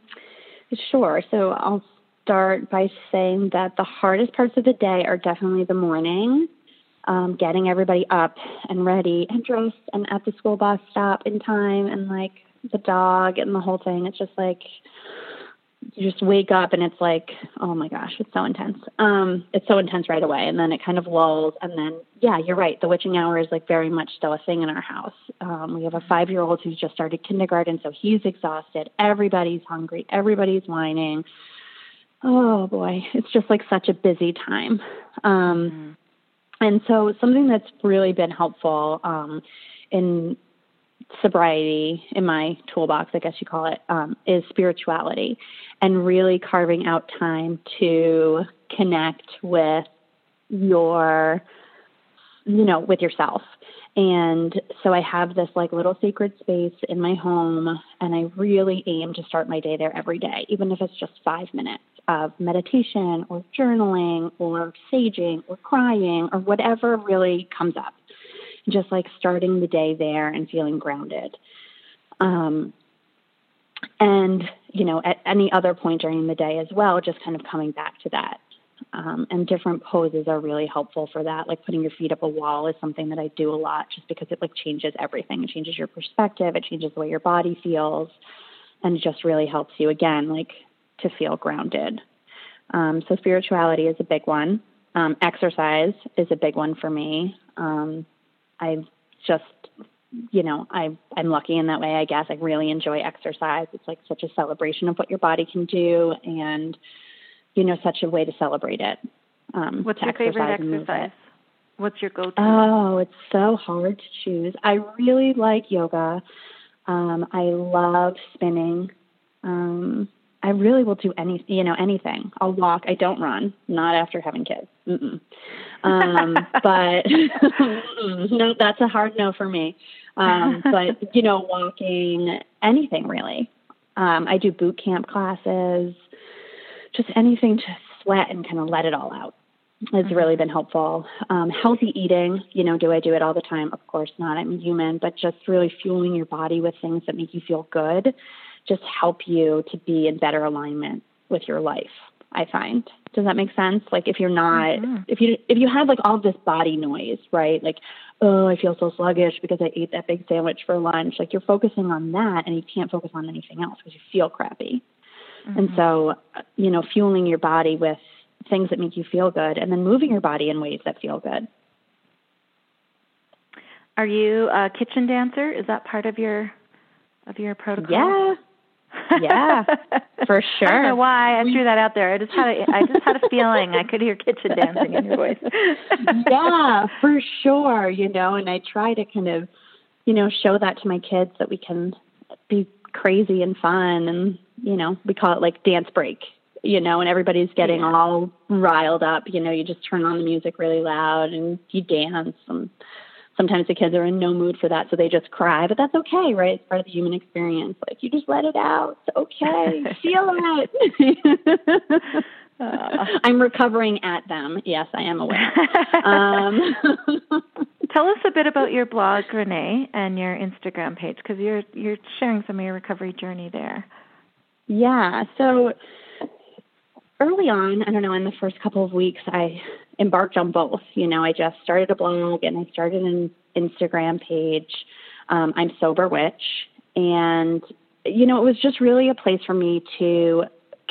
sure. So I'll start by saying that the hardest parts of the day are definitely the morning, um, getting everybody up and ready and dressed and at the school bus stop in time and like the dog and the whole thing. It's just like you just wake up and it's like, oh my gosh, it's so intense. Um, it's so intense right away, and then it kind of lulls, and then yeah, you're right. The witching hour is like very much still a thing in our house. Um, we have a five year old who's just started kindergarten, so he's exhausted. Everybody's hungry. Everybody's whining. Oh boy, it's just like such a busy time. Um, and so something that's really been helpful um, in sobriety in my toolbox, I guess you call it, um, is spirituality and really carving out time to connect with your, you know, with yourself. And so I have this like little sacred space in my home, and I really aim to start my day there every day, even if it's just five minutes of meditation or journaling or saging or crying or whatever really comes up just like starting the day there and feeling grounded. Um, and, you know, at any other point during the day as well, just kind of coming back to that. Um, and different poses are really helpful for that. Like putting your feet up a wall is something that I do a lot just because it like changes everything. It changes your perspective, it changes the way your body feels, and just really helps you again, like to feel grounded. Um, so spirituality is a big one. Um, exercise is a big one for me. Um, I've just, you know, I, I'm lucky in that way, I guess. I really enjoy exercise. It's like such a celebration of what your body can do and, you know, such a way to celebrate it. Um, What's to your favorite exercise move exercise? What's your go-to? Oh, it's so hard to choose. I really like yoga. Um, I love spinning. Um, I really will do any, you know, anything. I'll walk. I don't run, not after having kids. Mm-mm. Um, [LAUGHS] but [LAUGHS] no, that's a hard no for me. Um, [LAUGHS] but you know, walking, anything really. Um, I do boot camp classes, just anything to sweat and kind of let it all out has really been helpful. Um, healthy eating, you know, do I do it all the time? Of course not. I'm human, but just really fueling your body with things that make you feel good just help you to be in better alignment with your life. I find. Does that make sense? Like if you're not, Mm-hmm. if you if you have like all this body noise, right? Like, oh, I feel so sluggish because I ate that big sandwich for lunch. Like you're focusing on that, and you can't focus on anything else because you feel crappy. And so, you know, fueling your body with things that make you feel good, and then moving your body in ways that feel good. Are you a kitchen dancer? Is that part of your of your protocol? Yeah, Yeah, for sure. [LAUGHS] I don't know why I threw that out there. I just had a, I just had a feeling I could hear kitchen dancing in your voice. [LAUGHS] yeah, for sure. You know, and I try to kind of, you know, show that to my kids that we can be crazy and fun, and you know, we call it like dance break. You know, and everybody's getting Yeah. all riled up. You know, you just turn on the music really loud and you dance. And sometimes the kids are in no mood for that, so they just cry. But that's okay, right? It's part of the human experience. Like you just let it out. It's okay. [LAUGHS] Feel it. Uh. [LAUGHS] I'm recovering at them. Yes, I am aware. um, [LAUGHS] Tell us a bit about your blog, Renee, and your Instagram page because you're you're sharing some of your recovery journey there. yeah. So early on, I don't know, in the first couple of weeks, I embarked on both. You know, I just started a blog and I started an Instagram page. Um, I'm Sober Witch, and you know, it was just really a place for me to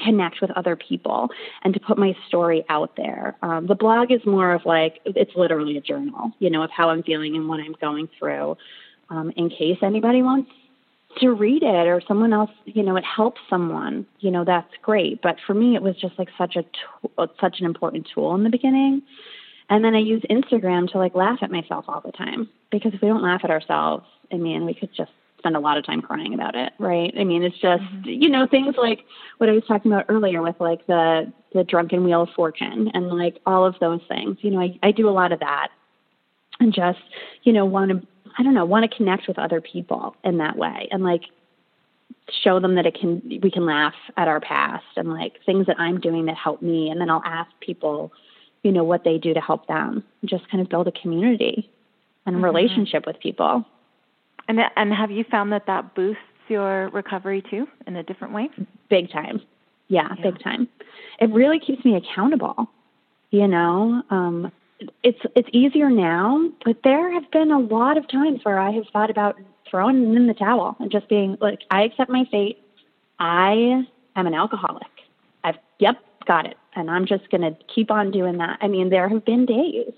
connect with other people and to put my story out there. Um, the blog is more of like, it's literally a journal, you know, of how I'm feeling and what I'm going through um, in case anybody wants to read it or someone else, you know, it helps someone, you know, that's great. But for me, it was just like such a, tool, such an important tool in the beginning. And then I use Instagram to like laugh at myself all the time because if we don't laugh at ourselves, I mean, we could just spend a lot of time crying about it, right? I mean, it's just mm-hmm. you know things like what I was talking about earlier with like the the drunken wheel of fortune and like all of those things. You know, I I do a lot of that and just you know want to I don't know want to connect with other people in that way and like show them that it can we can laugh at our past and like things that I'm doing that help me and then I'll ask people you know what they do to help them just kind of build a community and mm-hmm. relationship with people and and have you found that that boosts your recovery too in a different way? Big time. Yeah, yeah. big time. It really keeps me accountable. You know, um, it's it's easier now, but there have been a lot of times where I have thought about throwing in the towel and just being like, I accept my fate. I am an alcoholic. I've yep, got it. And I'm just to keep on doing that. I mean, there have been days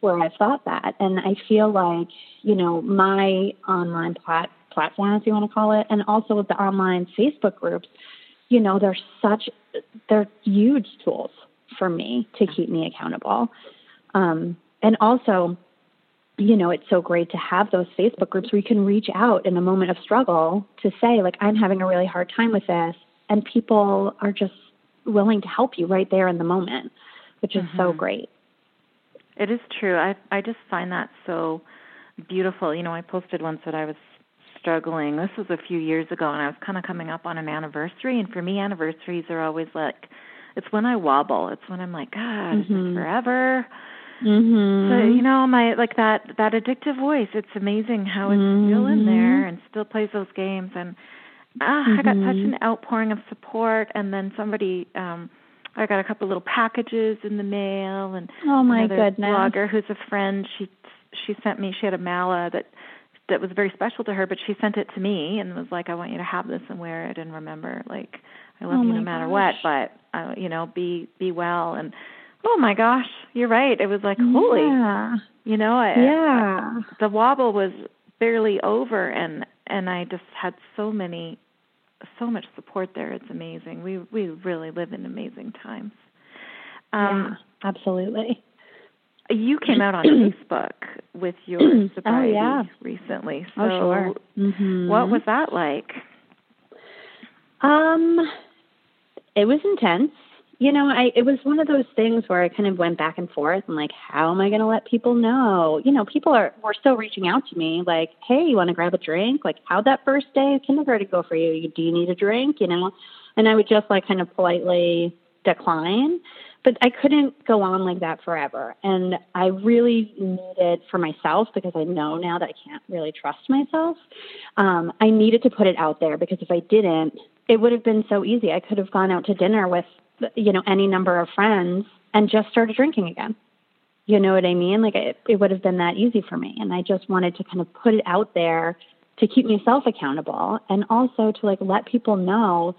where I've thought that. And I feel like, you know, my online plat- platform, if you want to call it, and also with the online Facebook groups, you know, they're such, they're huge tools for me to keep me accountable. Um, and also, you know, it's so great to have those Facebook groups where you can reach out in a moment of struggle to say, like, I'm having a really hard time with this. And people are just willing to help you right there in the moment, which is mm-hmm. so great. It is true. I I just find that so beautiful. You know, I posted once that I was struggling. This was a few years ago, and I was kind of coming up on an anniversary. And for me, anniversaries are always like, it's when I wobble. It's when I'm like, God, mm-hmm. forever? Mm-hmm. So you know, my like that that addictive voice. It's amazing how it's mm-hmm. still in there and still plays those games. And ah, I got such mm-hmm. an outpouring of support. And then somebody um I got a couple little packages in the mail, and oh my another goodness. blogger who's a friend. She she sent me. She had a mala that that was very special to her, but she sent it to me and was like, "I want you to have this and wear it and remember, like, I love oh you no matter gosh. what, but uh, you know, be be well." And oh my gosh, you're right. It was like holy, yeah. you know, I, yeah. the wobble was barely over, and and I just had so many so much support there. It's amazing. We we really live in amazing times. Um, yeah, absolutely. You came out on [CLEARS THROAT] Facebook with your sobriety oh, yeah. recently. So oh, sure. Mm-hmm. What was that like? Um, it was intense you know, I it was one of those things where I kind of went back and forth and like, how am I going to let people know? You know, people are were still reaching out to me like, hey, you want to grab a drink? Like, how'd that first day of kindergarten go for you? Do you need a drink? You know, and I would just like kind of politely decline. But I couldn't go on like that forever. And I really needed for myself, because I know now that I can't really trust myself, um, I needed to put it out there because if I didn't, it would have been so easy. I could have gone out to dinner with you know any number of friends and just started drinking again. You know what i mean? Like it, it would have been that easy for me. And i just wanted to kind of put it out there to keep myself accountable and also to like let people know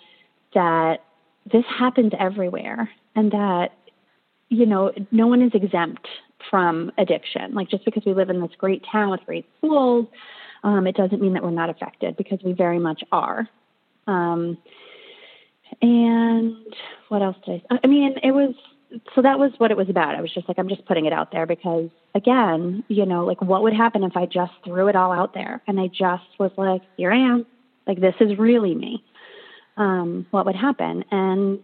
that this happens everywhere and that you know no one is exempt from addiction. Like just because we live in this great town with great schools um, it doesn't mean that we're not affected because we very much are. Um, and what else did I? I mean, it was so that was what it was about. I was just like, I'm just putting it out there because, again, you know, like what would happen if I just threw it all out there and I just was like, here I am, like this is really me. Um, what would happen? And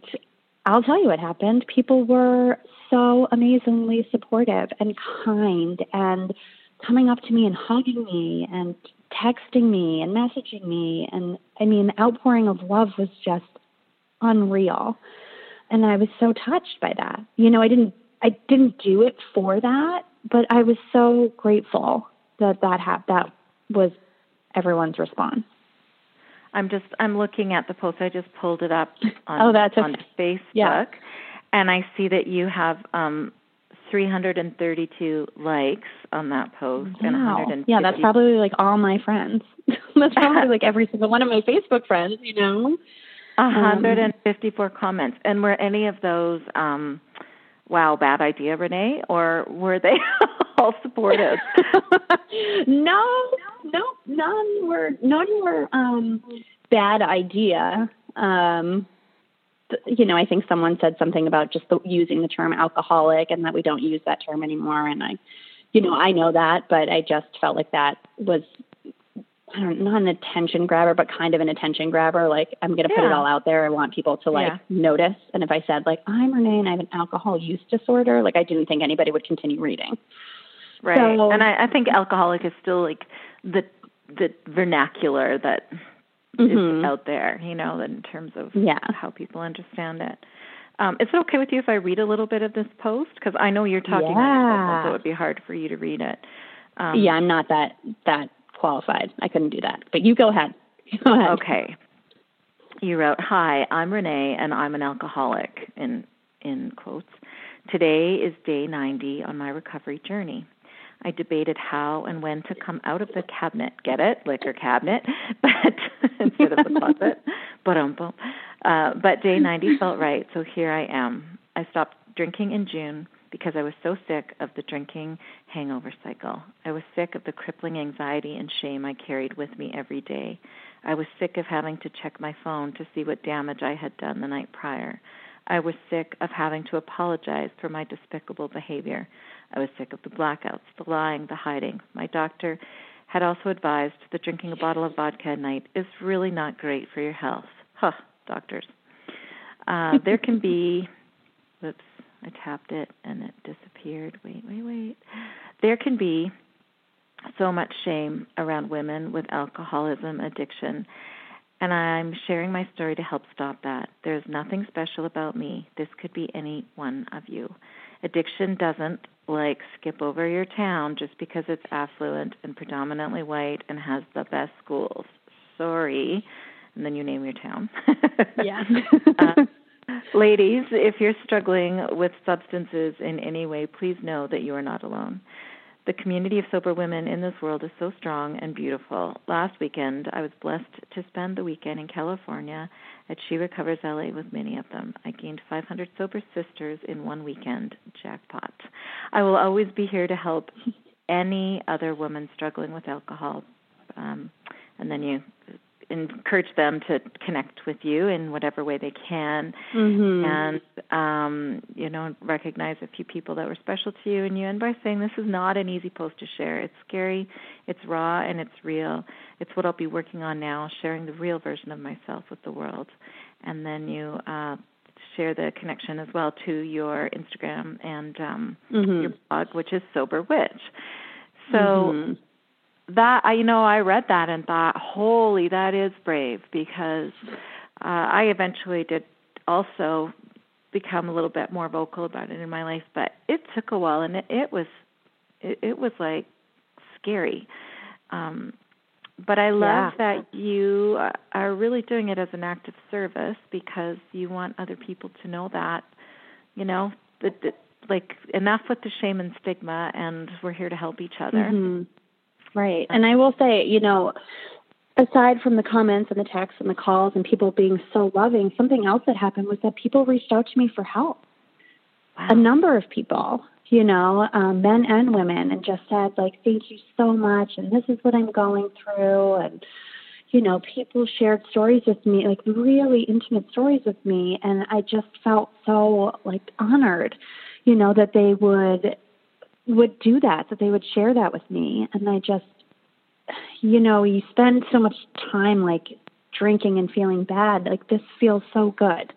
I'll tell you what happened. People were so amazingly supportive and kind and coming up to me and hugging me and texting me and messaging me. And I mean, the outpouring of love was just unreal. And I was so touched by that. You know, I didn't I didn't do it for that, but I was so grateful that that ha- that was everyone's response. I'm just I'm looking at the post. I just pulled it up [LAUGHS] on, oh, that's on. Facebook, yeah. and I see that you have um, 332 likes on that post wow. and 150 Yeah, that's probably like all my friends. [LAUGHS] that's probably like every single one of my Facebook friends, you know. 154 um, comments. And were any of those um wow, bad idea, Renee, or were they [LAUGHS] all supportive? [LAUGHS] no, no, none were none were um bad idea. Um you know, I think someone said something about just the, using the term alcoholic and that we don't use that term anymore. And I, you know, I know that, but I just felt like that was I don't not an attention grabber, but kind of an attention grabber. Like I'm going to yeah. put it all out there. I want people to like yeah. notice. And if I said like I'm Renee and I have an alcohol use disorder, like I didn't think anybody would continue reading. Right. So, and I, I think alcoholic is still like the the vernacular that mm-hmm. is out there, you know, in terms of yeah. how people understand it. Um, is it okay with you if I read a little bit of this post? Because I know you're talking, yeah. so it would be hard for you to read it. Um, yeah, I'm not that that qualified. I couldn't do that. But you go ahead. [LAUGHS] Go ahead. Okay. You wrote, "Hi, I'm Renee, and I'm an alcoholic." In in quotes. Today is day 90 on my recovery journey. I debated how and when to come out of the cabinet. Get it? Liquor cabinet, [LAUGHS] but [LAUGHS] instead of the closet. But um, uh, but day 90 felt right, so here I am. I stopped drinking in June because I was so sick of the drinking hangover cycle. I was sick of the crippling anxiety and shame I carried with me every day. I was sick of having to check my phone to see what damage I had done the night prior. I was sick of having to apologize for my despicable behavior. I was sick of the blackouts, the lying, the hiding. My doctor had also advised that drinking a bottle of vodka at night is really not great for your health. Huh, doctors. Uh, there can be, [LAUGHS] whoops, I tapped it and it disappeared. Wait, wait, wait. There can be so much shame around women with alcoholism addiction, and I'm sharing my story to help stop that. There's nothing special about me. This could be any one of you. Addiction doesn't like skip over your town just because it's affluent and predominantly white and has the best schools. Sorry. And then you name your town. [LAUGHS] yeah. uh, ladies, if you're struggling with substances in any way, please know that you are not alone. The community of sober women in this world is so strong and beautiful. Last weekend, I was blessed to spend the weekend in California at She Recovers LA with many of them. I gained 500 sober sisters in one weekend. Jackpot. I will always be here to help [LAUGHS] any other woman struggling with alcohol. Um, and then you encourage them to connect with you in whatever way they can. Mm-hmm. and um you know recognize a few people that were special to you and you. End by saying this is not an easy post to share it's scary it's raw and it's real. It's what i'll be working on now sharing the real version of myself with the world. And then you uh share the connection as well to your instagram and um mm-hmm. your blog which is sober witch. So mm-hmm that I you know I read that and thought, holy, that is brave because uh, I eventually did also become a little bit more vocal about it in my life, but it took a while and it, it was it, it was like scary. Um, but I love yeah. that you are really doing it as an act of service because you want other people to know that, you know, that, that like enough with the shame and stigma, and we're here to help each other. Mm-hmm. Right. And I will say, you know, aside from the comments and the texts and the calls and people being so loving, something else that happened was that people reached out to me for help. Wow. A number of people, you know, um, men and women, and just said, like, thank you so much, and this is what I'm going through. And, you know, people shared stories with me, like really intimate stories with me. And I just felt so, like, honored, you know, that they would would do that, that they would share that with me. And I just, you know, you spend so much time like drinking and feeling bad. Like this feels so good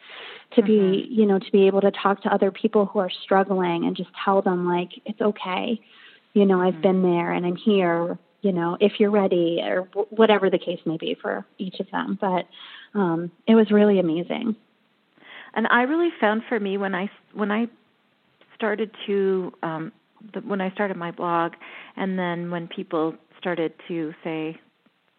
to mm-hmm. be, you know, to be able to talk to other people who are struggling and just tell them like it's okay. You know, I've mm-hmm. been there and I'm here. You know, if you're ready, or w- whatever the case may be for each of them. But um, it was really amazing. And I really found for me when I when I started to um, the, when I started my blog, and then when people started to say,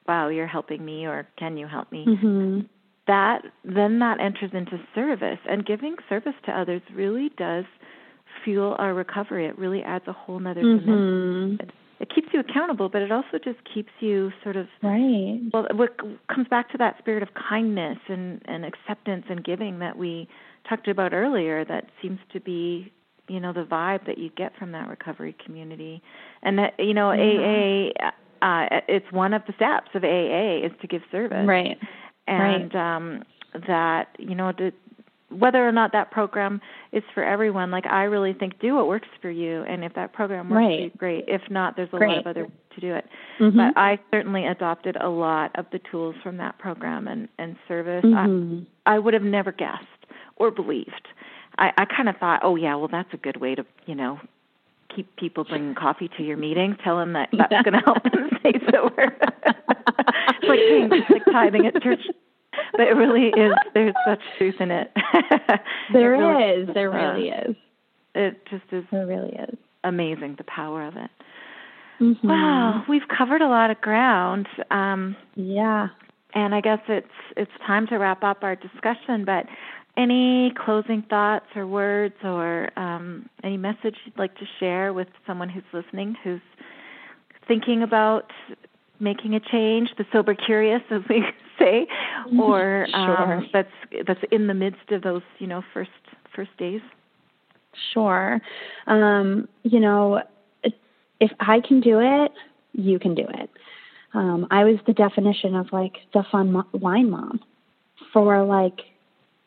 "Wow, you're helping me," or "Can you help me?" Mm-hmm. That then that enters into service, and giving service to others really does fuel our recovery. It really adds a whole nother mm-hmm. dimension. It keeps you accountable, but it also just keeps you sort of right. Well, what comes back to that spirit of kindness and and acceptance and giving that we talked about earlier. That seems to be you know the vibe that you get from that recovery community, and that you know AA. Uh, it's one of the steps of AA is to give service, right? And right. um, that you know to whether or not that program is for everyone, like I really think do what works for you, and if that program works right. for you, great. If not, there's a great. lot of other to do it. Mm-hmm. But I certainly adopted a lot of the tools from that program and and service. Mm-hmm. I, I would have never guessed or believed. I, I kind of thought, oh yeah, well that's a good way to you know keep people bringing coffee to your meeting. Tell them that that's going to help them stay sober. it's like it's like tithing at church but it really is. There's such truth in it. [LAUGHS] there it really, is. There really uh, is. It just is. There really is. Amazing the power of it. Mm-hmm. Wow, we've covered a lot of ground. Um, yeah. And I guess it's it's time to wrap up our discussion. But any closing thoughts or words or um, any message you'd like to share with someone who's listening, who's thinking about making a change, the sober curious, as we [LAUGHS] say, or sure. um, that's that's in the midst of those you know first first days. Sure, um, you know, if I can do it, you can do it. Um, I was the definition of like the fun mo- wine mom for like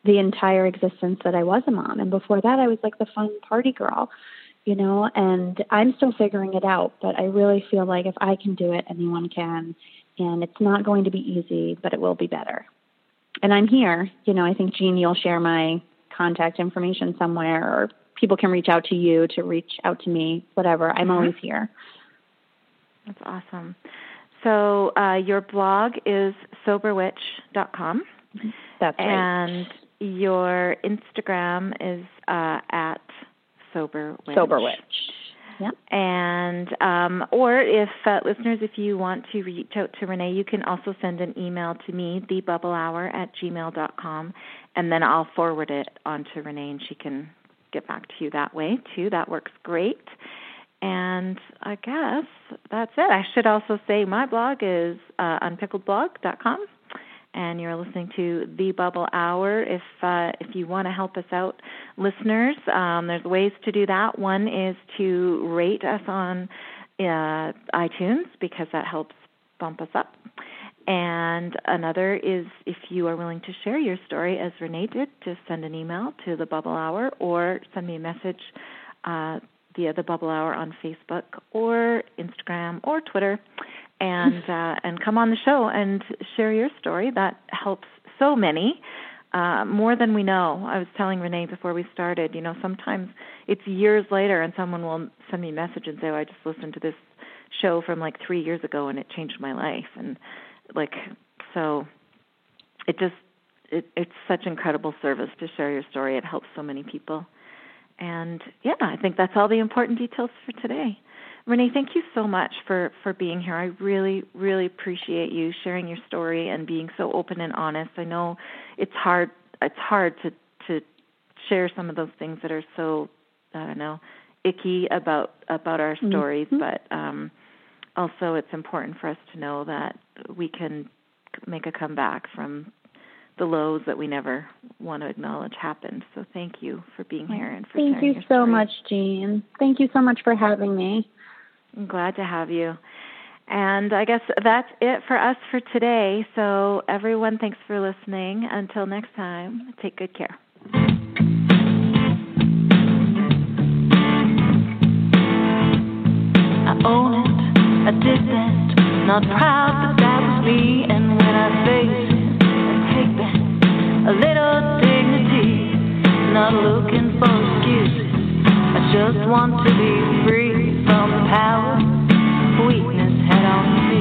the entire existence that I was a mom, and before that, I was like the fun party girl you know, and I'm still figuring it out, but I really feel like if I can do it, anyone can. And it's not going to be easy, but it will be better. And I'm here. You know, I think, Jean, you'll share my contact information somewhere, or people can reach out to you to reach out to me, whatever. I'm mm-hmm. always here. That's awesome. So uh, your blog is soberwitch.com. That's right. Your Instagram is uh, at Sober Witch. Sober Witch. Yep. And um, or if uh, listeners, if you want to reach out to Renee, you can also send an email to me, thebubblehour at gmail.com, and then I'll forward it on to Renee, and she can get back to you that way too. That works great. And I guess that's it. I should also say my blog is uh, unpickledblog.com and you're listening to the Bubble Hour. If uh, if you want to help us out, listeners, um, there's ways to do that. One is to rate us on uh, iTunes because that helps bump us up. And another is if you are willing to share your story, as Renee did, just send an email to the Bubble Hour or send me a message uh, via the Bubble Hour on Facebook or Instagram or Twitter and [LAUGHS] uh, and come on the show and share your story. That helps so many. Uh, more than we know. I was telling Renee before we started, you know, sometimes it's years later and someone will send me a message and say, oh, I just listened to this show from like three years ago and it changed my life. And like, so it just, it, it's such incredible service to share your story. It helps so many people. And yeah, I think that's all the important details for today. Renee, thank you so much for for being here. I really really appreciate you sharing your story and being so open and honest. I know it's hard it's hard to to share some of those things that are so I don't know icky about about our mm-hmm. stories, mm-hmm. but um also it's important for us to know that we can make a comeback from the lows that we never want to acknowledge happened. So thank you for being here and for thank you so much, Jean. Thank you so much for having me. Glad to have you. And I guess that's it for us for today. So, everyone, thanks for listening. Until next time, take good care. I own it, I did that. Not proud, that was me. And when I face it, I take a little dignity. Not looking for excuses. I just want to be free from power weakness had on